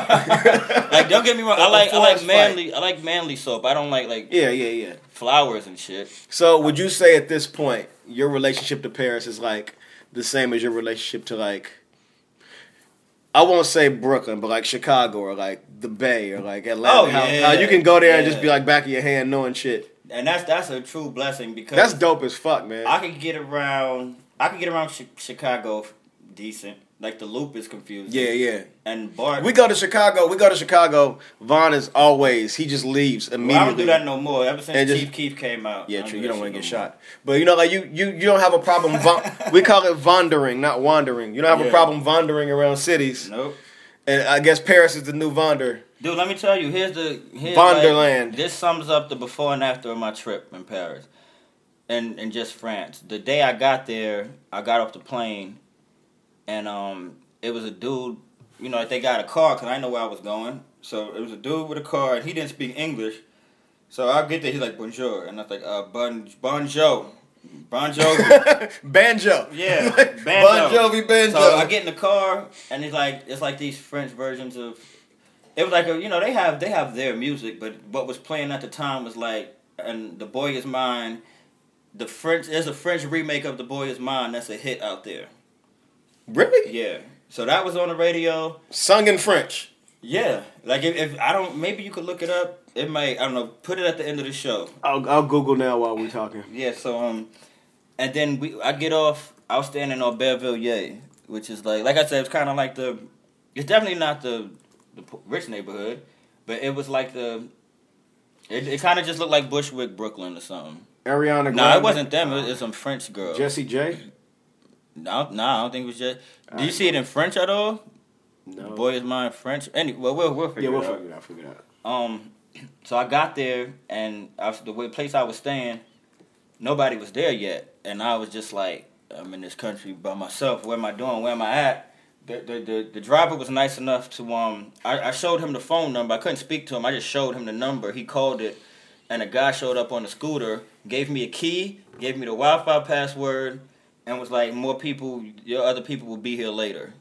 Like don't get me wrong, I like I like manly I like manly soap. I don't like like yeah, yeah, yeah. flowers and shit. So would you say at this point your relationship to Paris is like the same as your relationship to like I won't say Brooklyn, but like Chicago or like the Bay or like Atlanta. Oh, yeah. how you can go there and just be like back of your hand knowing shit. And that's that's a true blessing because That's dope as fuck, man. I can get around. I can get around chi- Chicago decent. Like the loop is confusing. yeah, yeah. And Bart. We go to Chicago. We go to Chicago. Von is always he just leaves well, immediately. I don't do that no more. Ever since just- Chief Keef came out. Yeah, true. You don't want to get no more. shot, but you know, like you, you, you don't have a problem. [LAUGHS] Von- we call it wandering, not wandering. You don't have a problem wandering around cities, Nope. and I guess Paris is the new wander. Dude, let me tell you. Here's the here's Vonderland. Like, this sums up the before and after of my trip in Paris, and and just France. The day I got there, I got off the plane, and um, it was a dude. You know, they got a car because I know where I was going. So it was a dude with a car, and he didn't speak English. So I get there, he's like bonjour, and I was like uh bon bonjour, bonjour. [LAUGHS] banjo. Yeah, bon [LAUGHS] banjo. Jovi banjo. So I get in the car, and it's like it's like these French versions of it was like a, you know they have they have their music, but what was playing at the time was like and the boy is mine. The French there's a French remake of the boy is mine that's a hit out there. Really? Yeah, so that was on the radio. Sung in French. Yeah, like if, if I don't, maybe you could look it up. It might I don't know. Put it at the end of the show. I'll, I'll Google now while we're talking. Yeah, so um, and then we I get off. I was standing on Belvilliers, which is like like I said, it's kind of like the. It's definitely not the the rich neighborhood, but it was like the. It, it kind of just looked like Bushwick, Brooklyn, or something. Ariana Grande. No, it wasn't them. It was some French girl. Jesse J. no, no, I don't think it was just. Did you see it in French at all? No. Boy is mine French. Anyway, well, we'll we'll figure yeah, we'll it out. figure it out. Figure it out. Um, [CLEARS THROAT] so I got there, and I the way, place I was staying, nobody was there yet, and I was just like, I'm in this country by myself. What am I doing? Where am I at? The the the, the driver was nice enough to um. I, I showed him the phone number. I couldn't speak to him. I just showed him the number. He called it, and a guy showed up on the scooter, gave me a key, gave me the Wi-Fi password, and was like, "More people, your other people will be here later."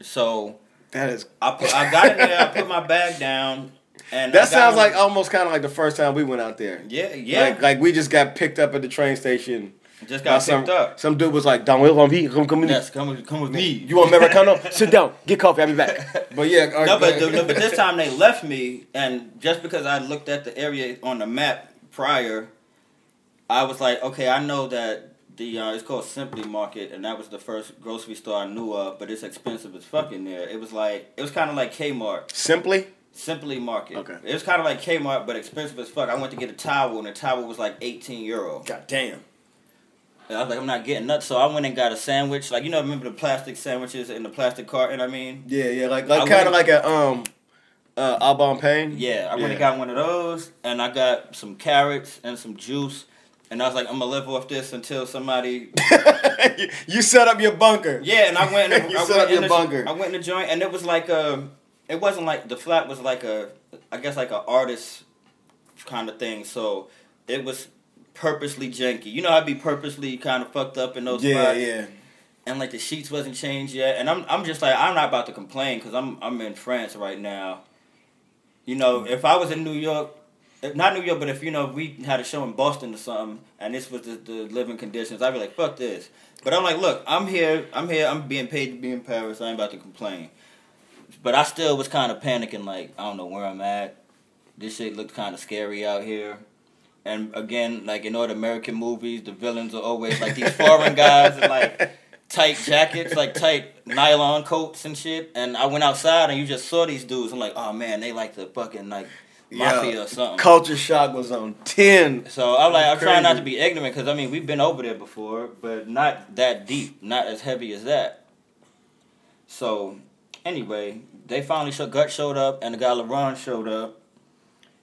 So That is. I put, I got in there. I put my bag down, and That sounds like almost kind of like the first time we went out there. yeah, yeah. Like, like we just got picked up at the train station. Just by got some, picked up. Some dude was like, "Don't will on come come in. Yes, come with, come with me. You want Americano? [LAUGHS] Sit down, get coffee. I'll be back." [LAUGHS] But yeah, no, go but ahead. no, but this time they [LAUGHS] left me, and just because I looked at the area on the map prior, I was like, okay, I know that the uh, it's called Simply Market, and that was the first grocery store I knew of, but it's expensive as fuck in there. It was like it was kind of like Kmart, simply. Simply Market. Okay. it was kind of like Kmart, but expensive as fuck. I went to get a towel, and the towel was like eighteen euro. God damn. And I was like, I'm not getting nuts, so I went and got a sandwich. Like you know, remember the plastic sandwiches in the plastic carton? I mean. Yeah, yeah, like like kind of like a um, uh, Au Bon Pain. Yeah, I went Yeah. and got one of those, and I got some carrots and some juice, and I was like, I'm gonna live off this until somebody. [LAUGHS] you, set up your bunker. Yeah, and I went. And, [LAUGHS] You I set went up your in the, bunker. I went in the joint, and it was like a. It wasn't like the flat was like a, I guess like a artist kind of thing. So it was purposely janky. You know, I'd be purposely kind of fucked up in those yeah, spots. yeah. and like the sheets wasn't changed yet. And I'm I'm just like I'm not about to complain because I'm I'm in France right now. You know, mm. if I was in New York, if- not New York, but if you know we had a show in Boston or something, and this was the, the living conditions, I'd be like, fuck this. But I'm like, look, I'm here, I'm here, I'm being paid to be in Paris. I ain't about to complain. But I still was kind of panicking, like I don't know where I'm at. This shit looked kind of scary out here. And again, like in all the American movies, the villains are always like these foreign guys in like tight jackets, like tight nylon coats and shit. And I went outside and you just saw these dudes. I'm like, oh man, they like the fucking like mafia Yeah. or something. Culture shock was on ten. So I'm like, I'm trying not to be ignorant because I mean we've been over there before, but not that deep, not as heavy as that. So anyway, they finally show, Gut showed up and the guy Leron showed up,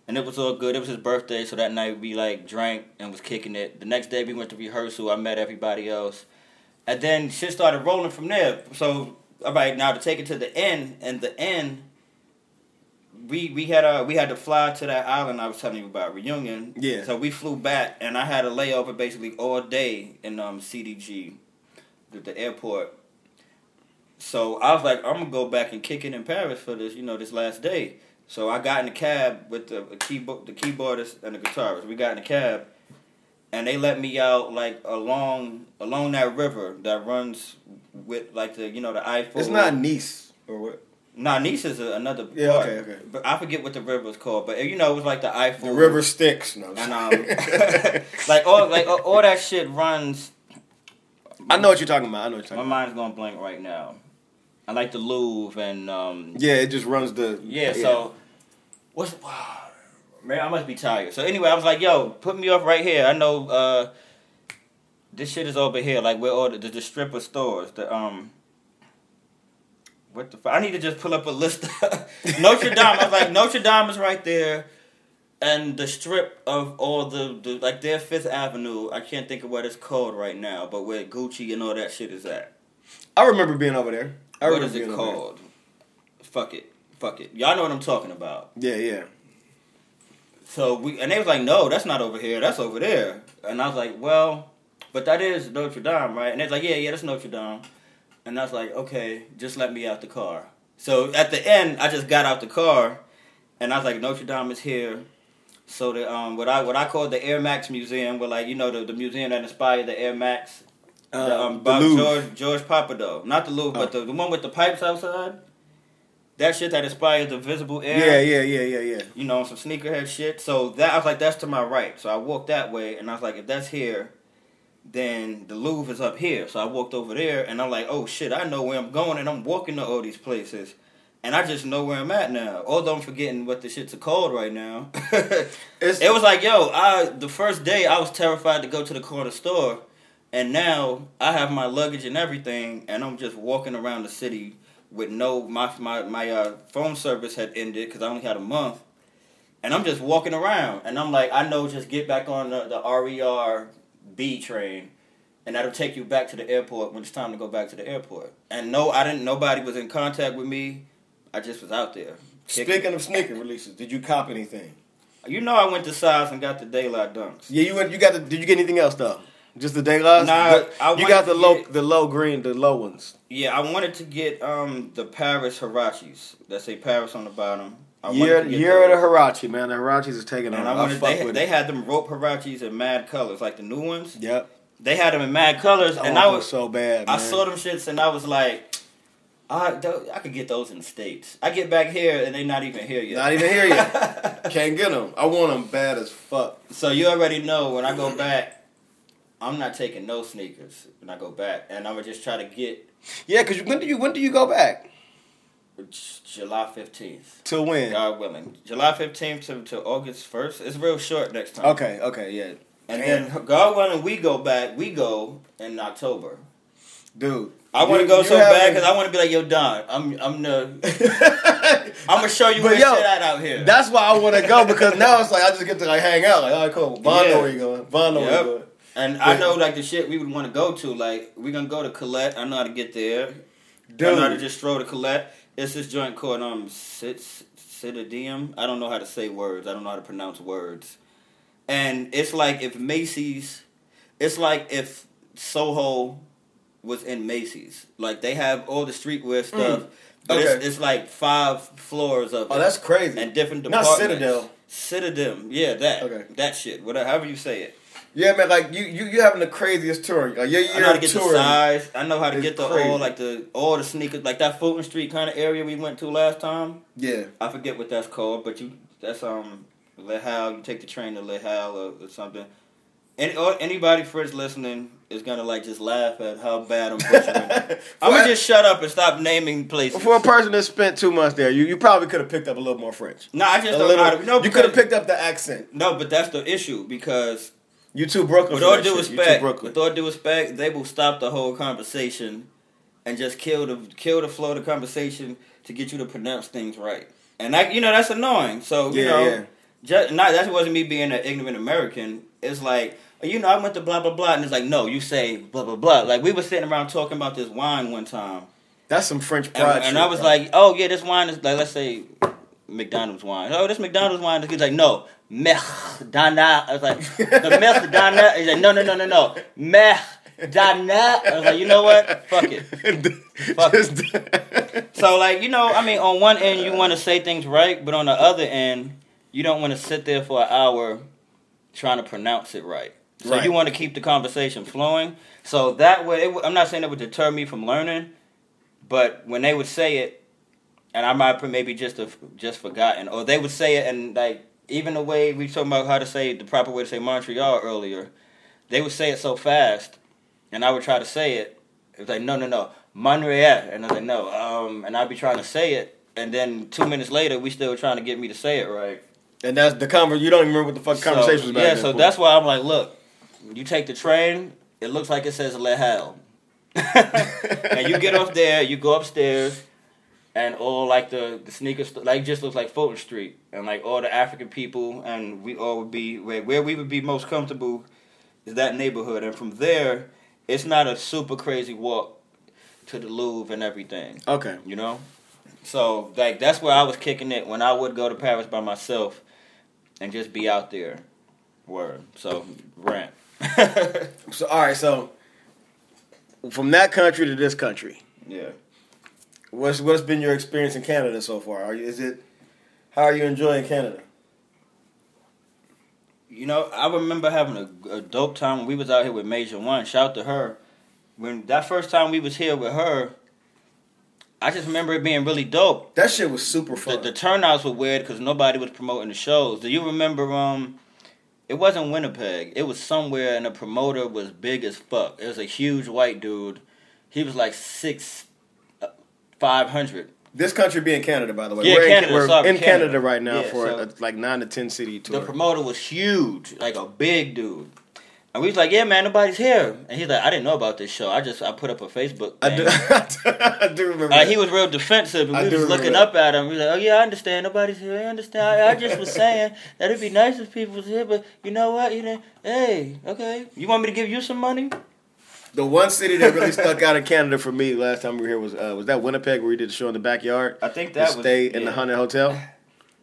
and it was all good. It was his birthday, so that night we like drank and was kicking it. The next day we went to rehearsal. I met everybody else, and then shit started rolling from there. So all right, now to take it to the end, and the end. We, we had uh we had to fly to that island I was telling you about reunion. Yeah. So we flew back and I had a layover basically all day in um CDG, the, the airport. So I was like, I'm gonna go back and kick it in Paris for this, you know, this last day. So I got in the cab with the, the keyboard, the keyboardist and the guitarist. We got in the cab, and they let me out like along along that river that runs with like the you know the Eiffel. It's not Nice or what? Nah, Nice is a, another. Yeah, part. okay, okay. But I forget what the river was called. But you know, it was like the Eiffel. The river Styx. No, And um, [LAUGHS] like all like all, all that shit runs. I know what you're talking about. I know what you're My talking about. mind's going blank right now. I like the Louvre and um, Yeah, it just runs the. Yeah, so what's man? I must be tired. So anyway, I was like, "Yo, put me up right here." I know uh, this shit is over here, like where all the, the, the stripper stores. The um, what the? F- I need to just pull up a list. [LAUGHS] Notre Dame. I was like, Notre Dame is right there, and the strip of all the, the like their Fifth Avenue. I can't think of what it's called right now, but where Gucci and all that shit is at. I remember being over there. I What remember it being over there. called? Fuck it. Fuck it. Y'all know what I'm talking about. Yeah, yeah. So we and they was like, no, that's not over here. That's over there. And I was like, well, but that is Notre Dame, right? And they're like, yeah, yeah, that's Notre Dame. And I was like, okay, just let me out the car. So at the end, I just got out the car, and I was like, Notre Dame is here. So the um what I what I call the Air Max Museum, where like you know the, the museum that inspired the Air Max, the, Uh, um, the Bob Louvre. George George Papadoe, not the Louvre, but Oh. the, the one with the pipes outside. That shit that inspired the visible air. Yeah, yeah, yeah, yeah, yeah. you know, some sneakerhead shit. So that I was like, that's to my right. So I walked that way, and I was like, if that's here, then the Louvre is up here. So I walked over there, and I'm like, oh shit, I know where I'm going, and I'm walking to all these places, and I just know where I'm at now. Although I'm forgetting what the shits are called right now. [LAUGHS] It was like, yo, I the first day I was terrified to go to the corner store, and now I have my luggage and everything, and I'm just walking around the city with no my my my uh, phone service had ended because I only had a month, and I'm just walking around, and I'm like, I know, just get back on the, the RER B train, and that'll take you back to the airport when it's time to go back to the airport. And no, I didn't. Nobody was in contact with me. I just was out there. kicking. speaking of sneaker releases, did you cop anything? you know, I went to size and got the daylight dunks. Yeah, you went. You got the. Did you get anything else though? Just the daylights? Nah, The- I you got the low, get- the low green, the low ones. Yeah, I wanted to get um the Paris Huaraches that say Paris on the bottom. I Year, year of the. Huarache, man. The Huaraches is taking on. I I wanted, fuck they, with they it. had them rope Huaraches in mad colors, like the new ones. Yep. They had them in mad colors, I and I was so bad. I saw them shits, and I was like, I tho- I could get those in the states. I get back here, and they're not even here yet. Not even here yet. [LAUGHS] Can't get them. I want them bad as fuck. so you already know when I go back, I'm not taking no sneakers when I go back, and I'm gonna just try to get Yeah, cause when do you when do you go back? July 15th. Till when? God willing. July 15th to, to August 1st. It's real short next time. Okay, okay, yeah, And Damn. then, God willing, we go back. We go in October. dude. I want to go so bad because I want to be like, yo, Don, I'm, I'm the, [LAUGHS] I'm gonna show you But where yo, shit at out here. That's why I want to go because now it's like I just get to like hang out. Like, all right, cool. Von Yeah. know where you going. Von know where Yep. you going. And I know like the shit we would want to go to. Like we gonna go to Colette. I know how to get there. Dude, I know how to just stroll to Colette. It's this joint called um Cit- Citadium. I don't know how to say words. I don't know how to pronounce words. And it's like if Macy's, it's like if Soho was in Macy's. Like they have all the streetwear stuff, but Mm. Okay. it's, it's like five floors of oh, that's crazy. and different departments. Not. Citadel. Citadel, yeah, that Okay. that shit, whatever, however you say it. Yeah, man. Like you, you, you having the craziest tour. Like your I year know how to get the size. I know how to get the crazy. all like the all the sneakers, like that Fulton Street kind of area we went to last time. Yeah, I forget what that's called, but you that's um Les Halles. You take the train to Le Hal or, or something. Any anybody first listening is gonna like just laugh at how bad I'm butchering. I'm gonna just shut up and stop naming places. For a person that spent two months there, you, you probably could have picked up a little more French. no, I just A don't little, know to. No, you could have picked up the accent. No, but that's the issue because You two Brooklyn. with all due shit. You two respect, with all due respect, they will stop the whole conversation and just kill the kill the flow of the conversation to get you to pronounce things right. And that you know that's annoying. So you Yeah, know, yeah. just not that wasn't me being an ignorant American. It's like you know I went to blah blah blah, and it's like no, you say blah blah blah. Like we were sitting around talking about this wine one time, That's some French and, pride. and shit, I was bro. like, oh yeah, this wine is like let's say McDonald's wine. Oh, this McDonald's wine. He's like, no, Merdana. I was like, the Merdana. He's like, no, no, no, no, no, Merdana. I was like, you know what? Fuck it. Fuck Just- So like, you know, I mean, on one end you want to say things right, but on the other end, you don't want to sit there for an hour trying to pronounce it right. So Right. you want to keep the conversation flowing. So that way, it, I'm not saying it would deter me from learning, but when they would say it, and I might maybe just have just forgotten, or they would say it and like even the way we talking about how to say the proper way to say Montreal earlier, they would say it so fast, and I would try to say it. It was like no, no, no, Montreal, and I was like no, um, and I'd be trying to say it, and then two minutes later, we still trying to get me to say it right. and that's the conver. You don't even remember what the fuck So, conversation was about. Yeah, so point. that's why I'm like, look, you take the train, it looks like it says Les Halles. [LAUGHS] and you get off there, you go upstairs, and all like the, the sneaker st- like just looks like Fulton Street, and like all the African people, and we all would be where where we would be most comfortable is that neighborhood, and from there, it's not a super crazy walk to the Louvre and everything, okay. you know. So like that's where I was kicking it when I would go to Paris by myself, and just be out there. Word. So rant. [LAUGHS] So all right, so from that country to this country, yeah. What's what's been your experience in Canada so far? Are you, is it How are you enjoying Canada? You know, I remember having a, a dope time when we was out here with Major One. Shout to her. When that first time we was here with her, I just remember it being really dope. That shit was super The, fun. the turnouts were weird because nobody was promoting the shows. Do you remember? Um, it wasn't Winnipeg. It was somewhere, and the promoter was big as fuck. It was a huge white dude. He was like six, five hundred. this country being Canada, by the way. Yeah, we're Canada, in, we're sorry, in Canada. Canada right now Yeah, for so- a, like nine to ten city tour. The promoter was huge, like a big dude. And we was like, "Yeah, man, nobody's here." And he's like, "I didn't know about this show. I just I put up a Facebook." I do, [LAUGHS] I do remember. Uh, he was real defensive, and we was looking that. up at him. We was like, "Oh yeah, I understand. Nobody's here. I understand. I, I just was saying [LAUGHS] that it'd be nice if people was here, but you know what? You know, hey, okay. You want me to give you some money? The one city that really [LAUGHS] stuck out in Canada for me last time we were here was uh, was that Winnipeg where we did the show in the backyard. I think that The that was stay in the haunted hotel. [LAUGHS]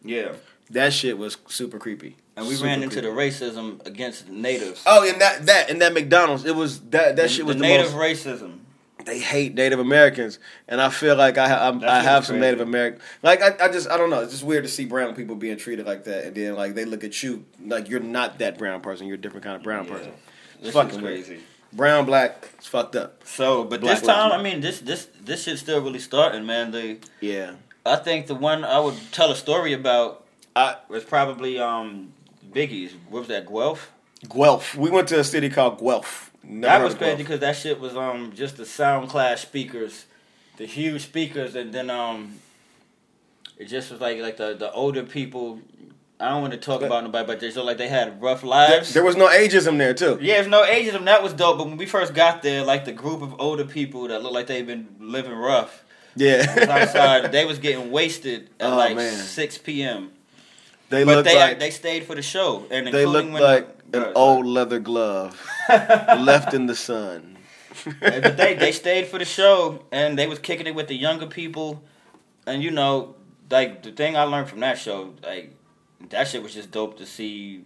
Yeah, That shit was super creepy. and we Super ran into creepy. the racism against the natives. Oh, and that that and that McDonald's, it was that that shit was the the, native most. racism. They hate Native Americans, and I feel like I I'm, I have some crazy. Native American. Like I, I just I don't know. It's just weird to see brown people being treated like that, and then like they look at you like you're not that brown person. You're a different kind of brown Yeah. person. This fucking fucking weird. Brown, black, it's fucked up. So, but Black this time, I mean, this this this shit's still really starting, man. The Yeah. I think the one I would tell a story about I- was probably um Biggie's. What was that? Guelph. Guelph. We went to a city called Guelph. Never that was crazy because that shit was um just the sound class speakers, the huge speakers, and then um it just was like like the the older people. I don't want to talk But- about nobody, but they look like they had rough lives. there was no ageism there too. yeah, there's no ageism. That was dope. But when we first got there, like the group of older people that looked like they've been living rough Yeah. outside, [LAUGHS] they was getting wasted at Oh, like man. six p.m. they But looked they like they stayed for the show, and they looked when like the, an old leather glove [LAUGHS] left in the sun. But they they stayed for the show and they was kicking it with the younger people, and you know, like the thing I learned from that show, like that shit was just dope to see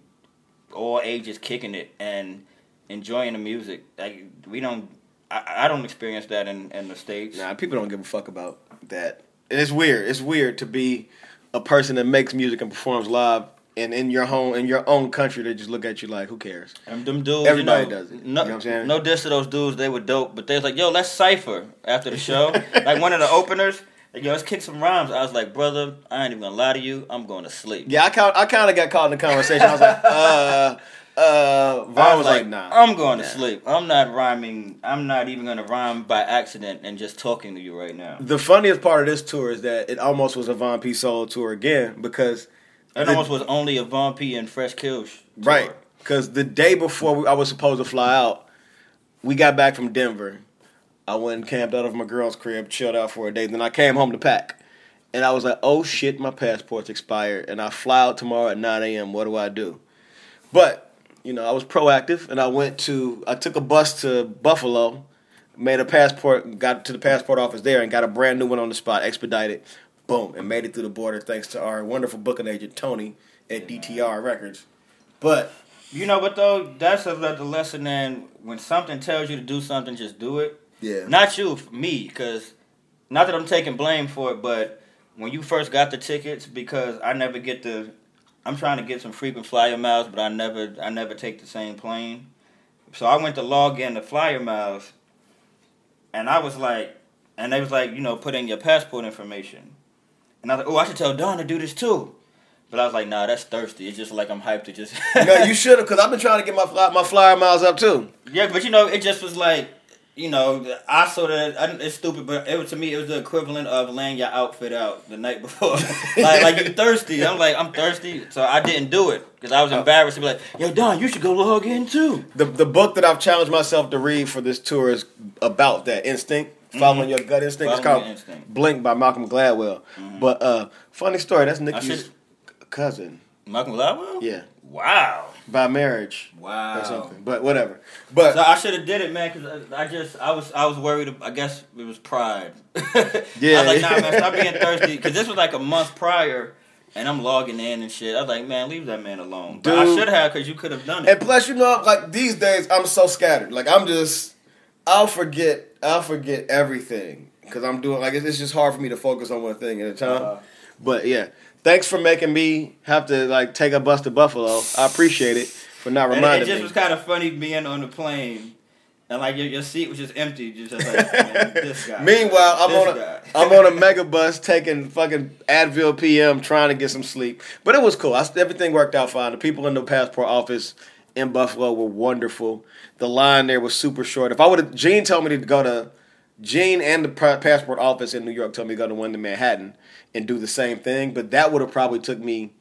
all ages kicking it and enjoying the music. Like we don't, I, I don't experience that in in the states. Nah, people don't give a fuck about that. And it's weird. It's weird to be a person that makes music and performs live and in your home in your own country they just look at you like, who cares? And them dudes, Everybody you know, does it. No, You know I'm saying? no diss to those dudes. They were dope, but they was like, "Yo, let's cipher after the show." [LAUGHS] like one of the openers, like, "Yo, let's kick some rhymes." I was like, "Brother, I ain't even gonna lie to you. I'm going to sleep." Yeah, I count, I kind of got caught in the conversation. I was like, uh, uh, Von I was like, nah. I'm going to sleep. I'm not rhyming. I'm not even going to rhyme by accident and just talking to you right now. The funniest part of this tour is that it almost was a Von Pea solo tour again because It The- almost was only a Von Pea and Fresh Kils. Right. Because the day before we, I was supposed to fly out, we got back from Denver. I went and camped out of my girl's crib, chilled out for a day. Then I came home to pack. And I was like, oh shit, my passport's expired. And I fly out tomorrow at 9 a.m. What do I do? But, you know, I was proactive and I went to, I took a bus to Buffalo, made a passport, got to the passport office there and got a brand new one on the spot, expedited. Boom, and made it through the border thanks to our wonderful booking agent, Tony, at DTR Records. But You know what though? That's a the lesson in when something tells you to do something, just do it. Yeah. Not you, me, because not that I'm taking blame for it, but when you first got the tickets, because I never get the, I'm trying to get some frequent flyer miles, but I never, I never take the same plane. So I went to log in the flyer miles, and I was like, and they was like, you know, put in your passport information, and I was like, oh, I should tell Dawn to do this too. But I was like, nah, that's thirsty. It's just like I'm hyped to just. no, you [LAUGHS] should have, because I've been trying to get my fly, my flyer miles up too. Yeah, but you know, it just was like, you know, I sort of, it's stupid, but it was to me, it was the equivalent of laying your outfit out the night [LAUGHS] before. like, like you thirsty. I'm like, I'm thirsty, so I didn't do it because I was Oh. embarrassed to be like, yo, Don, you should go log in too. The the book that I've challenged myself to read for this tour is about that instinct, following your gut instinct. it's Mm-hmm. Called instinct. Mm-hmm. Blink by Malcolm Gladwell. But uh, funny story, that's should, cousin. Malcolm Gladwell. Yeah, Wow. By marriage Wow. or something. But whatever. But So I should have did it, man, because I, just I was I was worried. I guess it was pride. [LAUGHS] Yeah. I was like, nah, man, stop being thirsty, because this was like a month prior, and I'm logging in and shit. I was like, man, leave that man alone. But I should have, because you could have done it. And plus, you know, like these days, I'm so scattered. Like I'm just, I'll forget, I'll forget everything because I'm doing like it's it's just hard for me to focus on one thing at a time. Uh, but yeah, thanks for making me have to like take a bus to Buffalo. I appreciate it for not And it, it just me. was kind of funny being on the plane. And like your, your seat was just empty, just like [LAUGHS] this guy. Meanwhile, I'm This on a. I'm on a mega bus taking fucking Advil PM, trying to get some sleep. But it was cool. I, everything worked out fine. The people in the passport office in Buffalo were wonderful. The line there was super short. If I would have, Gene told me to go to Gene and the passport office in New York told me to go to one to Manhattan and do the same thing. But that would have probably took me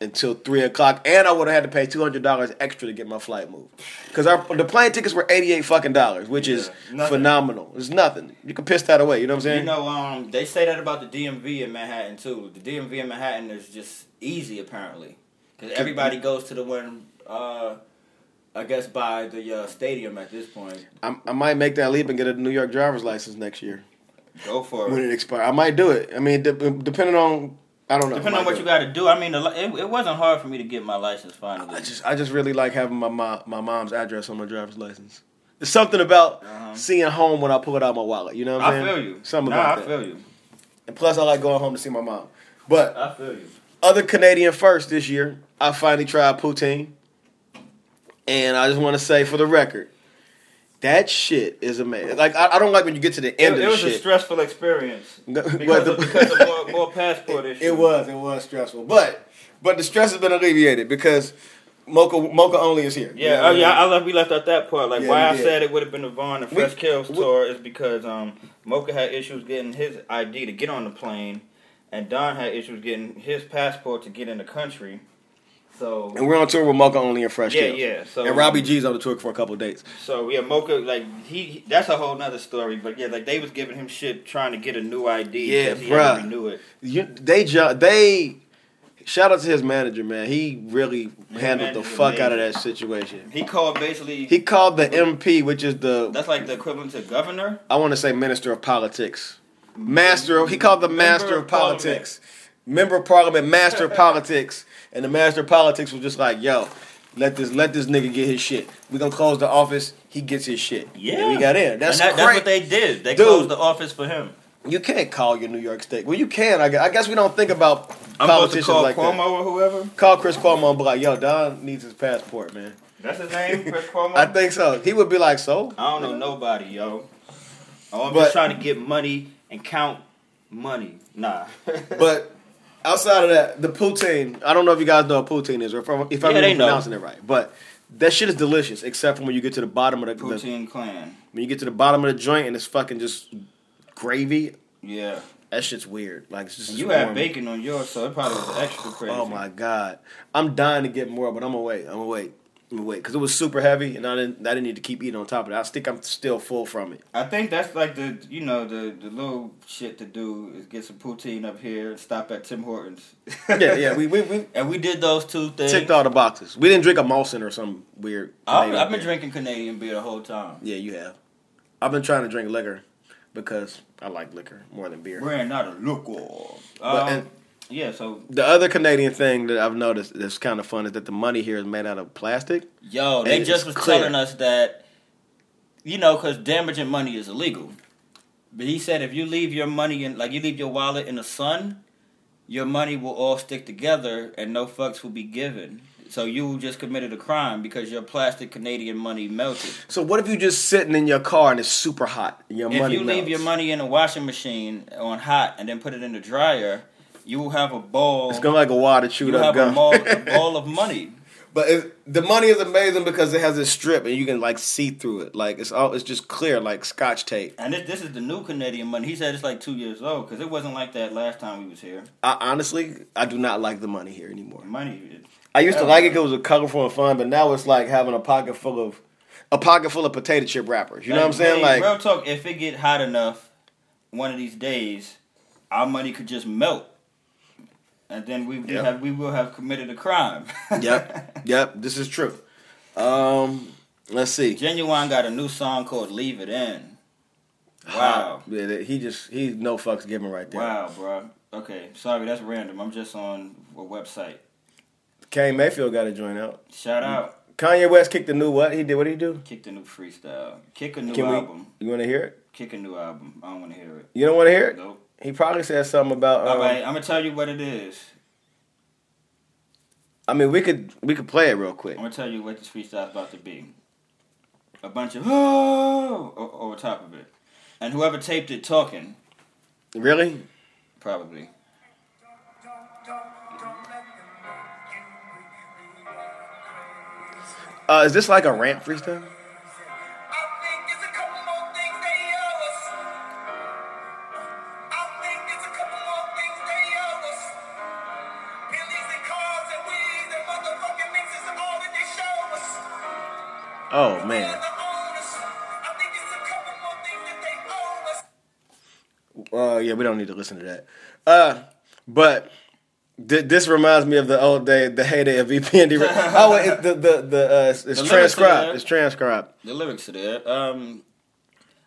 until three o'clock, and I would have had to pay two hundred dollars extra to get my flight moved. Because the plane tickets were eighty eight fucking dollars, which is nothing. phenomenal. It's nothing. You can piss that away. You know what I'm saying? You know, um, they say that about the DMV in Manhattan too. The DMV in Manhattan is just easy apparently, because everybody goes to the one, uh, I guess by the uh, stadium at this point. I, I might make that leap and get a New York driver's license next year Go for it. when it. expires. I might do it. I mean, de- depending on I don't know. Depending on what you got to do. I mean, it, it wasn't hard for me to get my license finally. I just I just really like having my mom, my mom's address on my driver's license. There's something about Uh-huh. seeing home when I pull it out of my wallet. You know what I'm I feel you. Something nah, about I that. feel you. And plus, I like going home to see my mom. But I feel you. other Canadian first this year, I finally tried poutine. And I just want to say for the record, that shit is amazing. Like I, I don't like when you get to the end it of. It was a stressful experience [LAUGHS] because, the- of, because of more, more passport [LAUGHS] issues. It was, it was stressful, but but the stress has been alleviated because Moka Moka only is here. Yeah, You know oh what yeah, I I left. We left out that part. Like Yeah, why I did. said it would have been the Von and We- Fresh Kils we- tour is because um Moka had issues getting his ID to get on the plane, and Don had issues getting his passport to get in the country. So and we're on tour with Moka only and Fresh yeah, Kills. yeah. So And Robbie G's on the tour for a couple of dates. So yeah, Moka like he, he- that's a whole nother story. But yeah, like they was giving him shit trying to get a new ID. Yeah, he had to bruh. renew it. You, they they shout out to his manager, man. He really His handled the fuck out of that situation. He called basically. He called the MP, which is the that's like the equivalent to governor. I want to say minister of politics, master. Of, he called the Member master of of politics, member of parliament, master of politics, and the master of politics was just like, yo. Let this let this nigga get his shit. We gonna close the office. He gets his shit. Yeah, and we got in. That's and that, that's what they did. They Dude. closed the office for him. You can't call your New York State. Well, you can. I guess, I guess we don't think about I'm supposed to politicians call like Cuomo that. or whoever. Call Chris Cuomo and be like, "Yo, Don needs his passport, man." That's his name, Chris [LAUGHS] Cuomo. I think so. He would be like, "So." I don't know nobody, yo. Oh, I'm But- just trying to get money and count money. Nah. But outside of that, the poutine. I don't know if you guys know what poutine is, or if I'm, if I'm Yeah, they even know. pronouncing it right. But that shit is delicious, except for when you get to the bottom of the, the clan. when you get to the bottom of the joint and it's fucking just gravy. Yeah. That shit's weird. Like it's just you warm. had bacon on yours, so it probably was extra oh crazy. Oh my god, I'm dying to get more, but I'm gonna wait. I'm gonna wait. Wait because it was super heavy, and I didn't. I didn't need to keep eating on top of it. I think I'm still full from it. I think that's like the you know the the little shit to do is get some poutine up here and stop at Tim Hortons. Yeah, yeah. We we, we [LAUGHS] and we did those two things. ticked all the boxes. We didn't drink a Molson or some weird. I've, I've been beer. drinking Canadian beer the whole time. Yeah, you have. I've been trying to drink liquor because I like liquor more than beer. We're not a local. But- Um, and- yeah, so The other Canadian thing that I've noticed that's kind of fun is that the money here is made out of plastic. yo, they just was clear. telling us that you know because damaging money is illegal. But he said if you leave your money in like you leave your wallet in the sun, your money will all stick together and no fucks will be given. So you just committed a crime because your plastic Canadian money melted. So what if you just sitting in your car and it's super hot your If money you leave your money in a washing machine on hot and then put it in the dryer, you will have a ball. it's gonna like a water chewed you up have a gum. ball, a [LAUGHS] ball of money. But it, the money is amazing because it has this strip and you can like see through it. Like it's all it's just clear like scotch tape. And this, this is the new Canadian money. He said it's like two years old because it wasn't like that last time we was here. I, honestly, I do not like the money here anymore. Money. I used to like it because it was colorful and fun, but now it's like having a pocket full of a pocket full of potato chip wrappers. You know what I'm saying? hey, Like real talk. If it get hot enough, one of these days, our money could just melt, and then we we Yep. have we will have committed a crime. [LAUGHS] Yep. Yep, this is true. Um, let's see. Genuine got a new song called "Leave It In." Wow. Yeah, he just he no fucks given right there. Wow, bro. Okay, sorry, that's random. I'm just on a website. Kane Mayfield got to join out. Shout out. Kanye West kicked the new what? He did what did he do? Kick the new freestyle. Kick a new Can we- album. You want to hear it? Kick a new album. I don't want to hear it. You don't want to hear it? Nope. He probably said something about. Um, All right, I'm gonna tell you what it is. I mean, we could we could play it real quick. I'm gonna tell you what this freestyle's about to be. A bunch of oh over top of it, and whoever taped it talking Really? probably. Uh, is this like a rant freestyle? Yeah, we don't need to listen to that. Uh, but th- this reminds me of the old day, the heyday of VPN. [LAUGHS] oh, it, the the the uh, it's, it's The transcribed. It's transcribed. The lyrics are there. Um,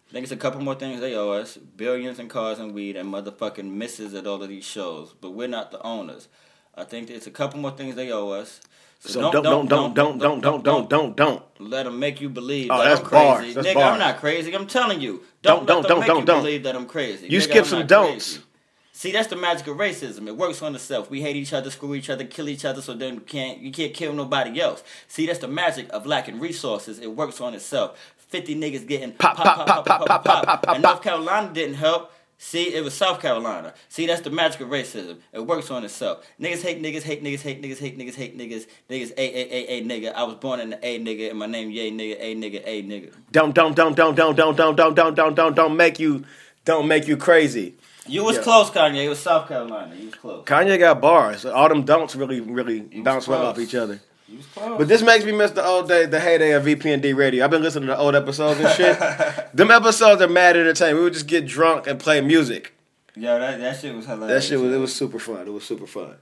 I think it's a couple more things they owe us: billions in cars and weed, and motherfucking misses at all of these shows. But we're not the owners. I think it's a couple more things they owe us. So don't don't don't don't don't don't don't don't don't. let them make you believe Oh, that that's I'm crazy. bars. That's Nigga, bars. I'm not crazy. I'm telling you. Don't- Don't, don't- don't- make don't- believe that I'm crazy. You Nigga, skip some don'ts. crazy. See, that's the magic of racism. It works on itself. We hate each other, screw each other, kill each other, so then you can't you can't kill nobody else. See, that's the magic of lacking resources. It works on itself. Fifty niggas getting Pop, pop pop pop pop pop pop, pop, pop, and North Carolina didn't help. See, it was South Carolina. See, that's the magic of racism. It works on itself. Niggas hate niggas, hate niggas, hate niggas, hate niggas, hate niggas. Hate niggas Niggas a a a a nigga. I was born in the A nigga, and my name yay nigga, a nigga, a nigga. Don't don't don't don't don't don't don't don't don't don't don't don't make you don't make you crazy. You was close, Kanye. It was South Carolina. You was close. Kanye got bars. All them don'ts really really bounce well off each other. Was close. But this makes me miss the old day, the heyday of VPND radio. I've been listening to old episodes and shit. [LAUGHS] them episodes are mad entertaining. We would just get drunk and play music. Yo, that, that shit was hilarious. That shit was it was super fun. It was super fun.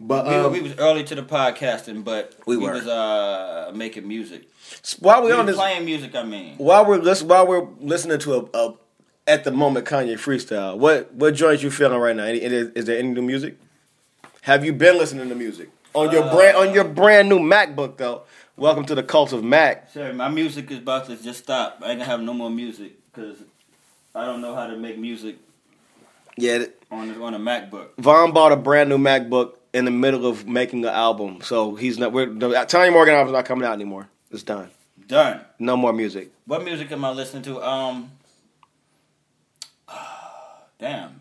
But We, um, we was early to the podcasting, but We we, were. was uh making music. while we We on this, playing music. I mean, while we're listen, while we're listening to a, a at the moment Kanye freestyle, what what joint you feeling right now? Any, is, is there any new music? Have you been listening to music on your Uh, brand on your brand new MacBook though? Welcome to the cult of Mac. sorry, my music is about to just stop. I ain't gonna have no more music because I don't know how to make music Yeah, on on a MacBook. Von bought a brand new MacBook in the middle of making an album, so he's not. We're the Tanya Morgan album's not coming out anymore. It's done. Done. No more music. What music am I listening to? Um, [SIGHS] damn,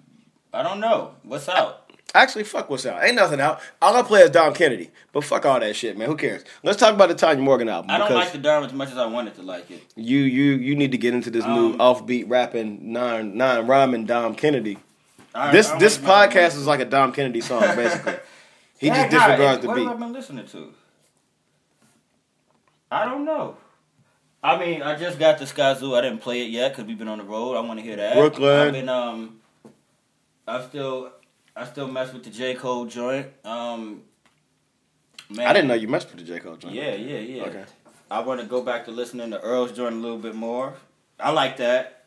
I don't know. What's out? Actually, fuck what's out. Ain't nothing out. All I play is Dom Kennedy. But fuck all that shit, man. Who cares? Let's talk about the Tanya Morgan album. I don't like the Durham as much as I wanted to like it. you you you need to get into this new Um, offbeat rapping non non rhyming Dom Kennedy. I- This I this don't like my- podcast is like a Dom Kennedy song, [LAUGHS] basically. he just disregards the what beat. have I been listening to? I don't know. I mean, I just got the Skyzoo. I didn't play it yet because we've been on the road. I want to hear that. Brooklyn. I've been um, I still, I still mess with the J Cole joint. Um, man, I didn't know you messed with the J Cole joint. Yeah, yeah, yeah. Okay. I want to go back to listening to Earl's joint a little bit more. I like that.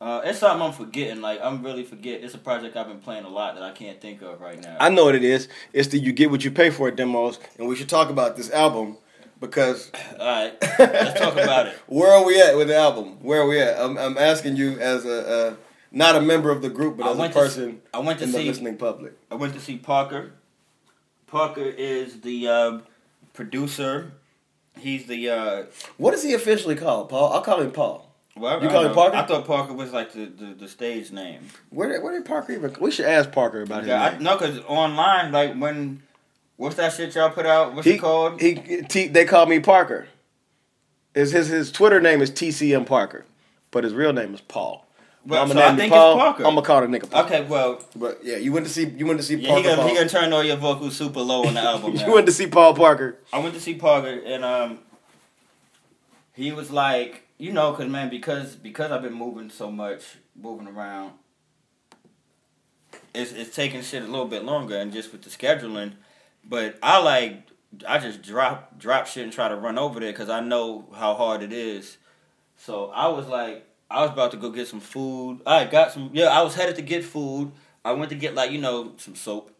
Uh, it's something I'm forgetting. Like I'm really forget. It's a project I've been playing a lot that I can't think of right now. I know what it is. It's the you get what you pay for demos, and we should talk about this album because [COUGHS] All right, let's talk about it. [LAUGHS] where are we at with the album? Where are we at? I'm, I'm asking you as a uh, not a member of the group, but I as a went to s- person I went to in the see. listening public. I went to see Parker. Parker is the uh, producer. He's the uh, What is he officially called, Paul? I'll call him Paul. well, You call him. Parker? I thought Parker was like the, the, the stage name. Where did, where did Parker even? We should ask Parker about his Yeah, I, name. no, because online, like when what's that shit y'all put out? What's he, it called? He, T, they call me Parker. His, his his Twitter name is TCM Parker, but his real name is Paul. Well, I'ma so I think Paul. it's Parker. I'm gonna call the nigga Paul. okay, well, But yeah, you went to see you went to see yeah, Parker. he gonna, Paul. he gonna turn all your vocals super low on the [LAUGHS] album. you went to see Paul Parker. I went to see Parker, and um, he was like, you know, cause man, because because I've been moving so much, moving around, it's it's taking shit a little bit longer, and just with the scheduling. But I like, I just drop drop shit and try to run over there because I know how hard it is. So I was like, I was about to go get some food. I got some. Yeah, I was headed to get food. I went to get like you know some soap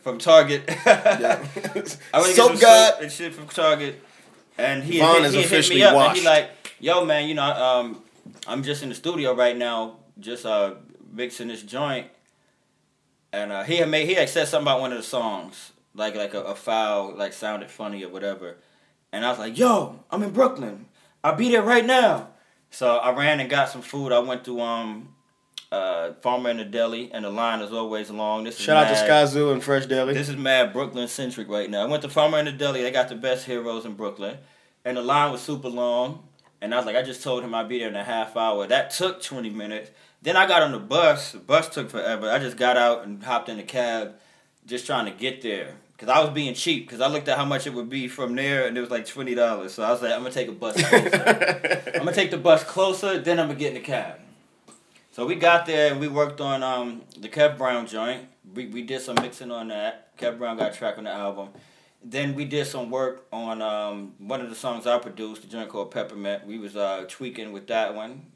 from Target. Yeah. [LAUGHS] I went to get Soap some God. soap and shit from Target, and he Von hit, is he hit me up, and he like, "Yo, man, you know, um, I'm just in the studio right now, just uh, mixing this joint, and uh, he had made he had said something about one of the songs, like like a, a foul like sounded funny or whatever, and I was like, "Yo, I'm in Brooklyn. I'll be there right now." So I ran and got some food. I went to um uh Farmer in the Deli, and the line is always long. This is Shout out to Skyzoo and Fresh Deli. this is mad Brooklyn centric right now. I went to Farmer in the Deli. They got the best heroes in Brooklyn, and the line was super long. And I was like, I just told him I'd be there in a half hour. That took twenty minutes. Then I got on the bus. The bus took forever. I just got out and hopped in the cab, just trying to get there. Cause I was being cheap. Cause I looked at how much it would be from there, and it was like twenty dollars. So I was like, I'm gonna take a bus. [LAUGHS] Closer. I'm gonna take the bus closer. Then I'm gonna get in the cab. So we got there and we worked on um, the Kev Brown joint. We we did some mixing on that. Kev Brown got a track on the album. Then we did some work on um, one of the songs I produced, the joint called Peppermint. We was uh, tweaking with that one.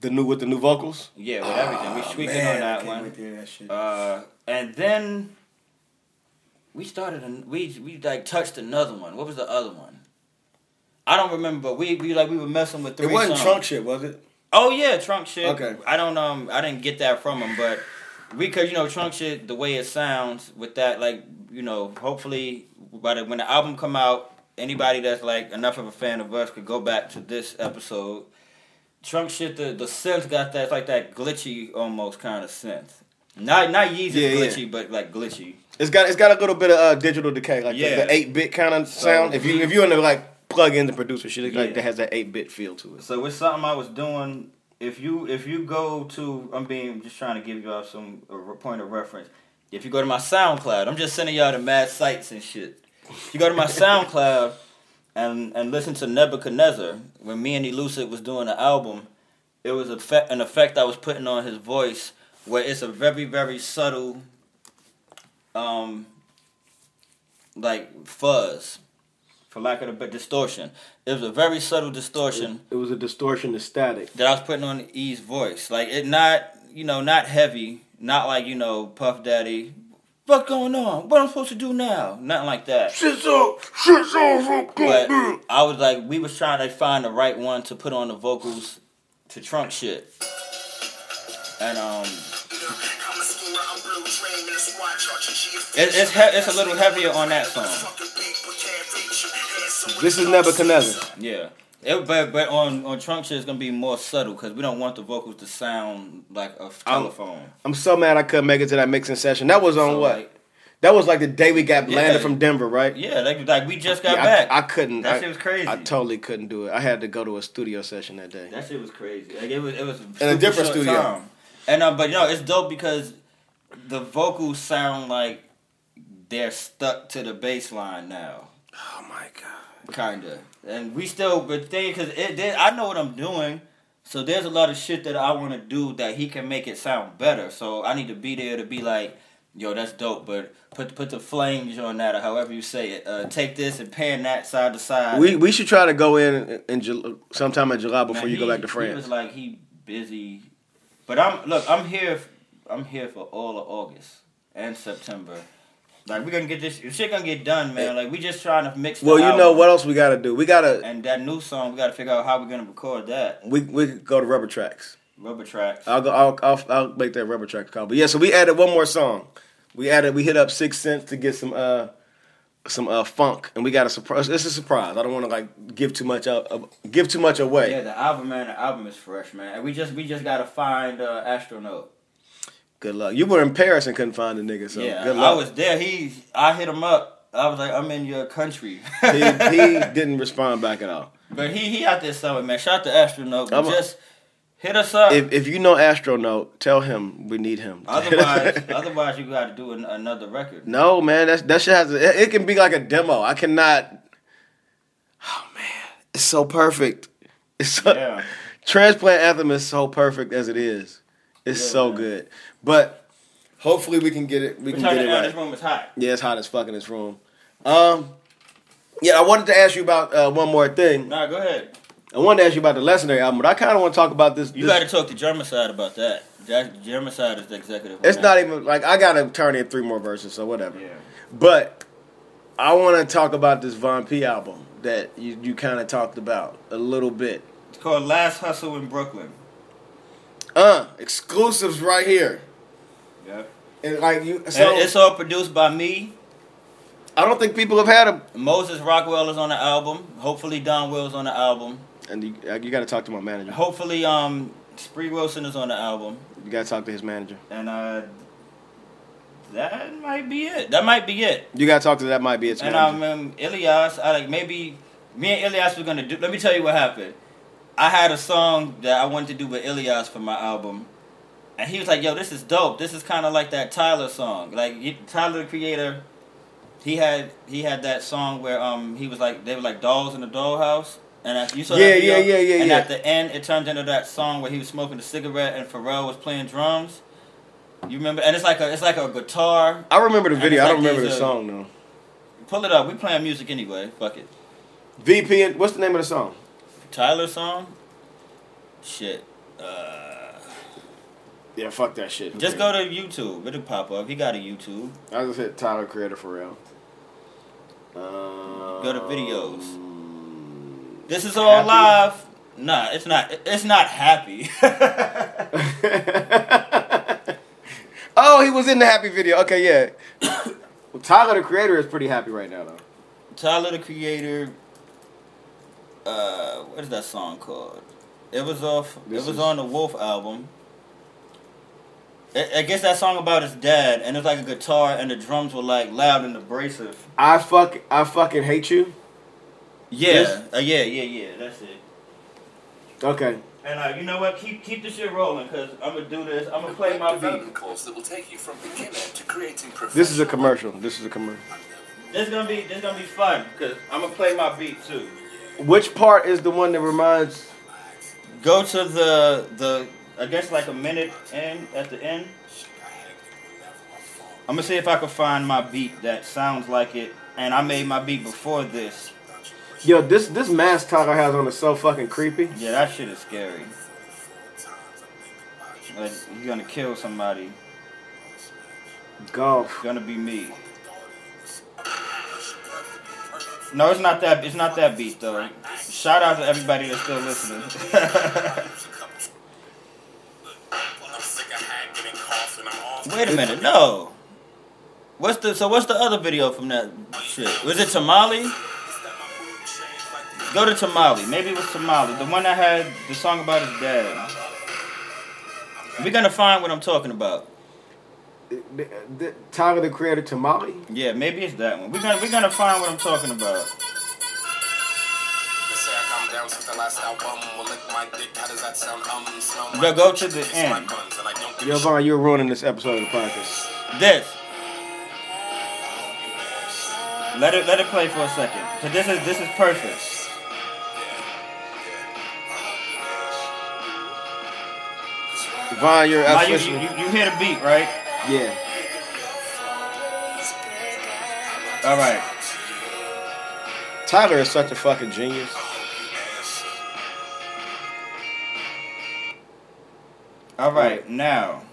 the new with the new vocals. Yeah, with everything. We Ah, tweaking man, on that can't one. wait to hear that shit. Uh, and then we started. An, we we like touched another one. What was the other one? I don't remember. But we we like we were messing with three. it wasn't songs. trunk shit, was it? Oh yeah, trunk shit. Okay. I don't um I didn't get that from him, but we because you know trunk shit the way it sounds with that like you know hopefully by the when the album come out anybody that's like enough of a fan of us could go back to this episode. Trunk shit the the synth got that it's like that glitchy almost kind of synth. Not not Yeezy Yeah, yeah. glitchy, but like glitchy. It's got it's got a little bit of uh, digital decay, like Yeah. the eight bit kind of So sound. If you if you in the like plug in the producer shit, it's like that has that eight bit feel to it. So it's something I was doing. If you if you go to I'm being just trying to give y'all some a point of reference. If you go to my SoundCloud, I'm just sending y'all to mad sites and shit. If you go to my [LAUGHS] SoundCloud and and listen to Nebuchadnezzar, when me and Elucid was doing the album, it was a fe- an effect I was putting on his voice where it's a very very subtle um like fuzz for lack of a better distortion. It was a very subtle distortion It was a distortion to static. that I was putting on E's voice. Like it not you know, not heavy, not like, you know, Puff Daddy. What's going on? What am I supposed to do now? Nothing like that. Shit's up, shit's over. But I was like we was trying to find the right one to put on the vocals to trunk shit. And um it, it's he- it's a little heavier on that song. This is Nebuchadnezzar. Yeah. It, but but on on trunk shit it's gonna be more subtle because we don't want the vocals to sound like a telephone. I'm so mad I couldn't make it to that mixing session. That was on So, what? like, that was like the day we got Yeah. landed from Denver, right? yeah, like like we just got Yeah, back. I, I couldn't. That I, shit was crazy. I totally couldn't do it. I had to go to a studio session that day. That shit was crazy. Like it was, it was In a different studio. time. And uh, but you know, it's dope because the vocals sound like they're stuck to the bass line now, Oh my god. kinda. And we still, but thing because it, there- I know what I'm doing. So there's a lot of shit that I want to do that he can make it sound better. So I need to be there to be like, yo, that's dope. But put put the flames on that or however you say it. Uh, take this and pan that side to side. We we should try to go in in Jul- sometime in July before Man, you go back to He was France. like he busy, but I'm look. I'm here. I'm here for all of August and September. Like we're gonna get this shit gonna get done, man. Like we just trying to mix. Well, you know what else we got to do? We gotta And that new song, we gotta figure out how we're gonna record that. we we go to rubber tracks. Rubber tracks. I'll go. I'll, I'll I'll make that rubber track call. But yeah, so we added one more song. We added. We hit up six cents to get some uh some uh funk, and we got a surprise. It's a surprise. I don't want to like give too much. Uh, give too much away. Yeah, the album, man. The album is fresh, man. And we just we just gotta find uh, astronaut. Good luck. You were in Paris and couldn't find the nigga. So yeah, good luck. I was there. He, I hit him up. I was like, I'm in your country. he he [LAUGHS] didn't respond back at all. But he he out there somewhere, man. Shout out to Astronaut. But I'm just hit us up. If if you know Astronaut, tell him we need him. [LAUGHS] otherwise, otherwise you got to do an, another record. no man, that's that shit has. To, it, it can be like a demo. I cannot. Oh man, it's so perfect. It's so, Yeah. [LAUGHS] Transplant Anthem is so perfect as it is. It's Yeah, so man. good. But hopefully we can get it. We We can get it right. This room is hot. Yeah, it's hot as fuck in this room. Um, yeah, I wanted to ask you about uh, one more thing. Nah, go ahead. I wanted to ask you about the Legendary album, but I kind of want to talk about this. You got to talk to Germicide about that. Germicide is the executive. It's that. not even like I gotta turn in three more verses, so whatever. Yeah. But I want to talk about this Von Pea album that you, you kind of talked about a little bit. It's called Last Hustle in Brooklyn. Uh, exclusives right here. Yep. And like you, so and it's all produced by me. I don't think people have had a. Moses Rockwell is on the album. Hopefully Donwill's on the album. And you, uh, you got to talk to my manager. Hopefully um Spree Wilson is on the album. You got to talk to his manager. And uh that might be it. That might be it. You got to talk to that. Might be it. And manager. um, Ilyas, I like maybe me and Ilyas were gonna do let me tell you what happened. I had a song that I wanted to do with Ilyas for my album. And he was like, "Yo, this is dope. This is kind of like that Tyler song. Like he- Tyler the Creator, he had he had that song where um he was like they were like dolls in a dollhouse, and at, you saw Yeah, that video? yeah, yeah, yeah, And yeah. at the end, it turned into that song where he was smoking a cigarette and Pharrell was playing drums. You remember? And it's like a it's like a guitar. I remember the video. it's I don't remember the uh, song though. Pull it up. We playing music anyway. Fuck it. VP. What's the name of the song? Tyler song. Shit. Uh, Yeah, fuck that shit. just go to YouTube. It'll pop up. He got a YouTube. I just hit Tyler Creator for real. Um, Go to videos. This is all Happy? live. Nah, it's not. It's not happy. [LAUGHS] oh, he was in the happy video. Okay, yeah. [COUGHS] well, Tyler the Creator is pretty happy right now though. Tyler the Creator. Uh, what is that song called? It was off. This it was is- on the Wolf album. I, I guess that song about his dad, and it's like a guitar, and the drums were like loud and abrasive. I fuck. I fucking hate you. Yeah, uh, yeah, yeah, yeah. That's it. Okay. And uh, you know what? Keep keep the shit rolling, cause I'm gonna do this. I'm gonna play my beat. development course that will take you from beginner to creating This is a commercial. This is a commercial. This gonna be this gonna be fun, cause I'm gonna play my beat too. Which part is the one that reminds? Go to the the I guess like a minute in at the end. I'm gonna see if I can find my beat that sounds like it, and I made my beat before this. Yo, this this mask Tyler has on is so fucking creepy. Yeah, that shit is scary. Like you're gonna kill somebody. Golf. It's gonna be me. No, it's not that. It's not that beat though. Shout out to everybody that's still listening. [LAUGHS] Wait a minute, no. What's the so? What's the other video from that shit? Was it Tamale? Go to Tamale. Maybe it was Tamale, the one that had the song about his dad. We're gonna find what I'm talking about. The- the- Tyler the Creator Tamale. Yeah, maybe it's that one. We're gonna we're gonna find what I'm talking about. They say I calm down since the last album. Well, lick my dick. How does that sound? Um, smell my Go- go to the taste my end. buns, and I don't give Yo. Von, you're ruining this episode of the podcast. This. Let it let it play for a second. Cause this is this is perfect. Von, you're Now you, officially. you, you hear the beat, right? Yeah. All right. Tyler is such a fucking genius. All right. Now,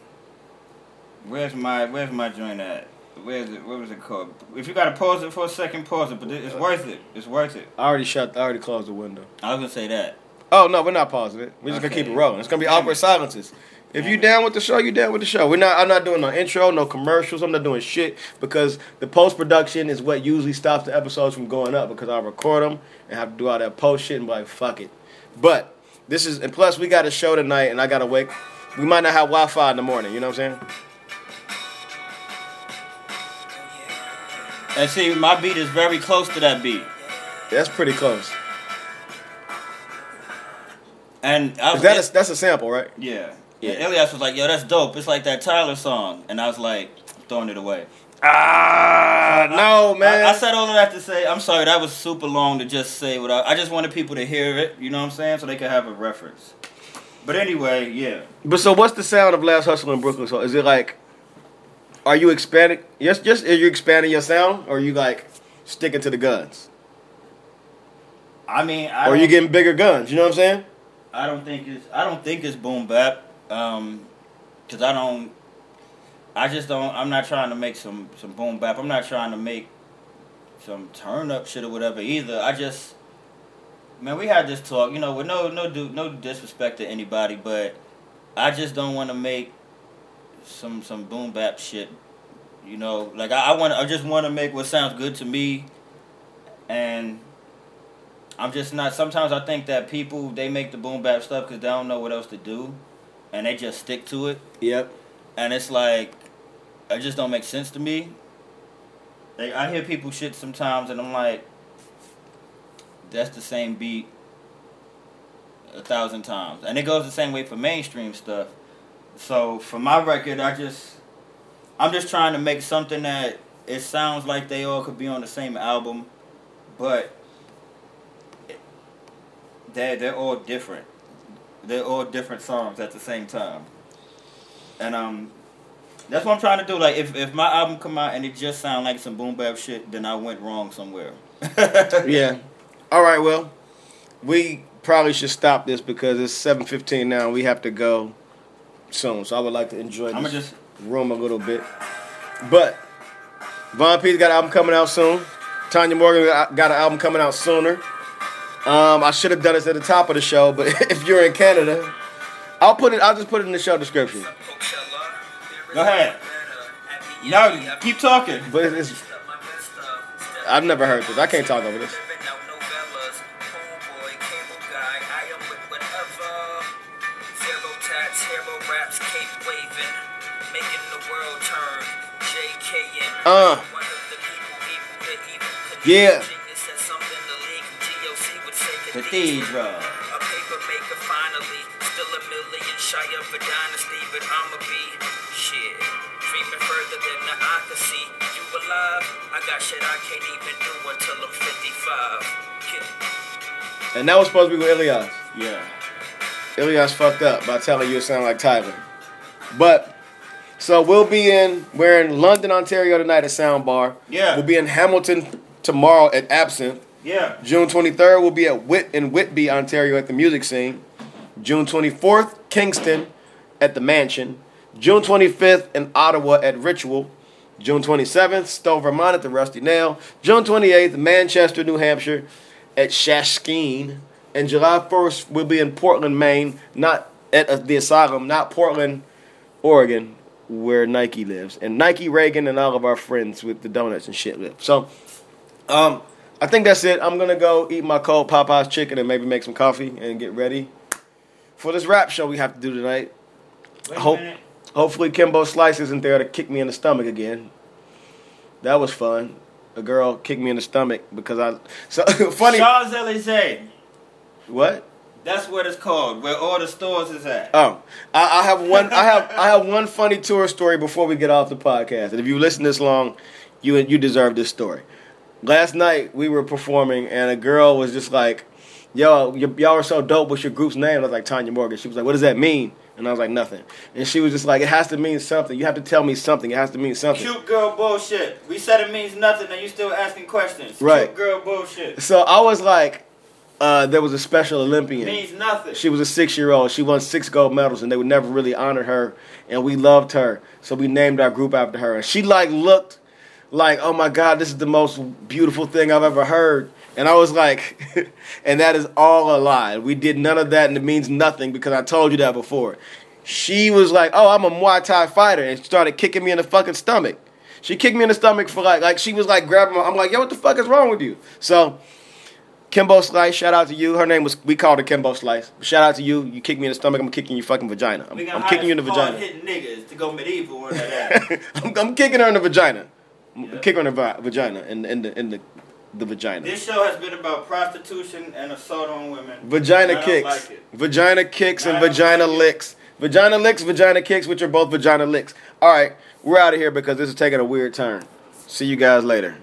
where's my where's my joint at? Where's it? What was it called? If you gotta pause it for a second, pause it. But it's worth it. It's worth it. I already shut. I already closed the window. I was gonna say that. Oh no, we're not pausing it. We're just gonna keep it rolling. It's gonna be awkward silences. If you down with the show, you down with the show. We're not. I'm not doing no intro, no commercials. I'm not doing shit because the post production is what usually stops the episodes from going up because I record them and have to do all that post shit and be like, fuck it. But this is and plus we got a show tonight and I gotta wake. We might not have Wi-Fi in the morning. You know what I'm saying? And see, my beat is very close to that beat. That's pretty close. And I Is that a, that's a sample, right? yeah. Yeah. Yeah. Elias was like, "Yo, that's dope. It's like that Tyler song." And I was like, throwing it away. Ah, no, man. I, I said all of that to say, I'm sorry, that was super long to just say what I, I just wanted people to hear it, you know what I'm saying? So they could have a reference. But anyway, yeah. But so, what's the sound of Last Hustle in Brooklyn? So, is it like, are you expanding? Yes, just are you expanding your sound, or are you like sticking to the guns, I mean, I or are you getting bigger guns? You know what I'm saying? I don't think it's I don't think it's boom bap. Um, cause I don't. I just don't. I'm not trying to make some some boom bap. I'm not trying to make some turn up shit or whatever either. I just, man, we had this talk. You know, with no no do no disrespect to anybody, but I just don't want to make some some boom bap shit. You know, like I, I want I just want to make what sounds good to me, and I'm just not. Sometimes I think that people they make the boom bap stuff because they don't know what else to do, and they just stick to it, Yep. and it's like it just don't make sense to me. Like I hear people shit sometimes, and I'm like, that's the same beat a thousand times, and it goes the same way for mainstream stuff. So for my record, I just I'm just trying to make something that it sounds like they all could be on the same album, but they're they're all different. They're all different songs at the same time, and um, that's what I'm trying to do. Like if if my album come out and it just sound like some boom bap shit, then I went wrong somewhere. [LAUGHS] Yeah. All right. Well, we probably should stop this because it's seven fifteen now. and We have to go soon. So I would like to enjoy this just room a little bit. But Von Pea's got an album coming out soon. Tanya Morgan got an album coming out sooner. Um, I should have done this at the top of the show, but [LAUGHS] if you're in Canada, I'll put it. I'll just put it in the show description. go ahead. No, keep talking. But it's, it's I've never heard this. I can't talk over this. Uh. Yeah. Cathedral. A paper maker finally. Still a million shy of a dynasty, but I'ma be shit. Dreaming further than the eye can see. You alive? I got shit I can't even do until I'm 55. Yeah. And that was supposed to be with Ilias. Yeah. Ilias fucked up by telling you it sounded like Tyler. But so we'll be in we're in London, Ontario tonight at Soundbar. Yeah. We'll be in Hamilton tomorrow at Absinthe. Yeah. June 23rd, we'll be at Whit in Whitby, Ontario at the Music Scene. June 24th, Kingston at the Mansion. June 25th in Ottawa at Ritual. June 27th, Stowe, Vermont at the Rusty Nail. June 28th, Manchester, New Hampshire at Shaskeen. And July 1st, we'll be in Portland, Maine, not at the Asylum, not Portland, Oregon, where Nike lives. And Nike, Reagan, and all of our friends with the donuts and shit live. So, um, I think that's it. I'm gonna go eat my cold Popeyes chicken and maybe make some coffee and get ready for this rap show we have to do tonight. Wait Hope, hopefully Kimbo Slice isn't there to kick me in the stomach again. That was fun. A girl kicked me in the stomach because I [LAUGHS] so [LAUGHS] funny. Charles Elysees. What? That's what it's called. Where all the stores is at. Oh, I, I have one. I have I have one funny tour story before we get off the podcast. And if you listen this long, you you deserve this story. Last night we were performing, and a girl was just like, "Yo, y- y'all are so dope. What's your group's name?" I was like, "Tanya Morgan." She was like, "What does that mean?" And I was like, "Nothing." And she was just like, "It has to mean something. You have to tell me something. It has to mean something." Cute girl bullshit. We said it means nothing, and you still asking questions. Right. Cute girl bullshit. So I was like, uh, "There was a special Olympian." Means nothing. She was a six year old. She won six gold medals, and they would never really honor her. And we loved her, so we named our group after her. And she like looked like, oh my god, this is the most beautiful thing I've ever heard. And I was like, [LAUGHS] and that is all a lie. We did none of that, and it means nothing because I told you that before. She was like, oh, I'm a Muay Thai fighter, and started kicking me in the fucking stomach. She kicked me in the stomach for like, like she was like grabbing my. I'm like, yo, what the fuck is wrong with you? So Kimbo Slice, shout out to you. Her name was we called her Kimbo Slice. Shout out to you. You kick me in the stomach. I'm kicking your fucking vagina. I'm, I'm kicking you in the vagina. Hitting niggas to go medieval. [LAUGHS] I'm, I'm kicking her in the vagina. Yeah. her in the va- vagina in, in the in the the vagina. this show has been about prostitution and assault on women. Vagina kicks, like vagina kicks, and vagina like licks. Vagina licks, vagina kicks, which are both vagina licks. All right, we're out of here because this is taking a weird turn. See you guys later.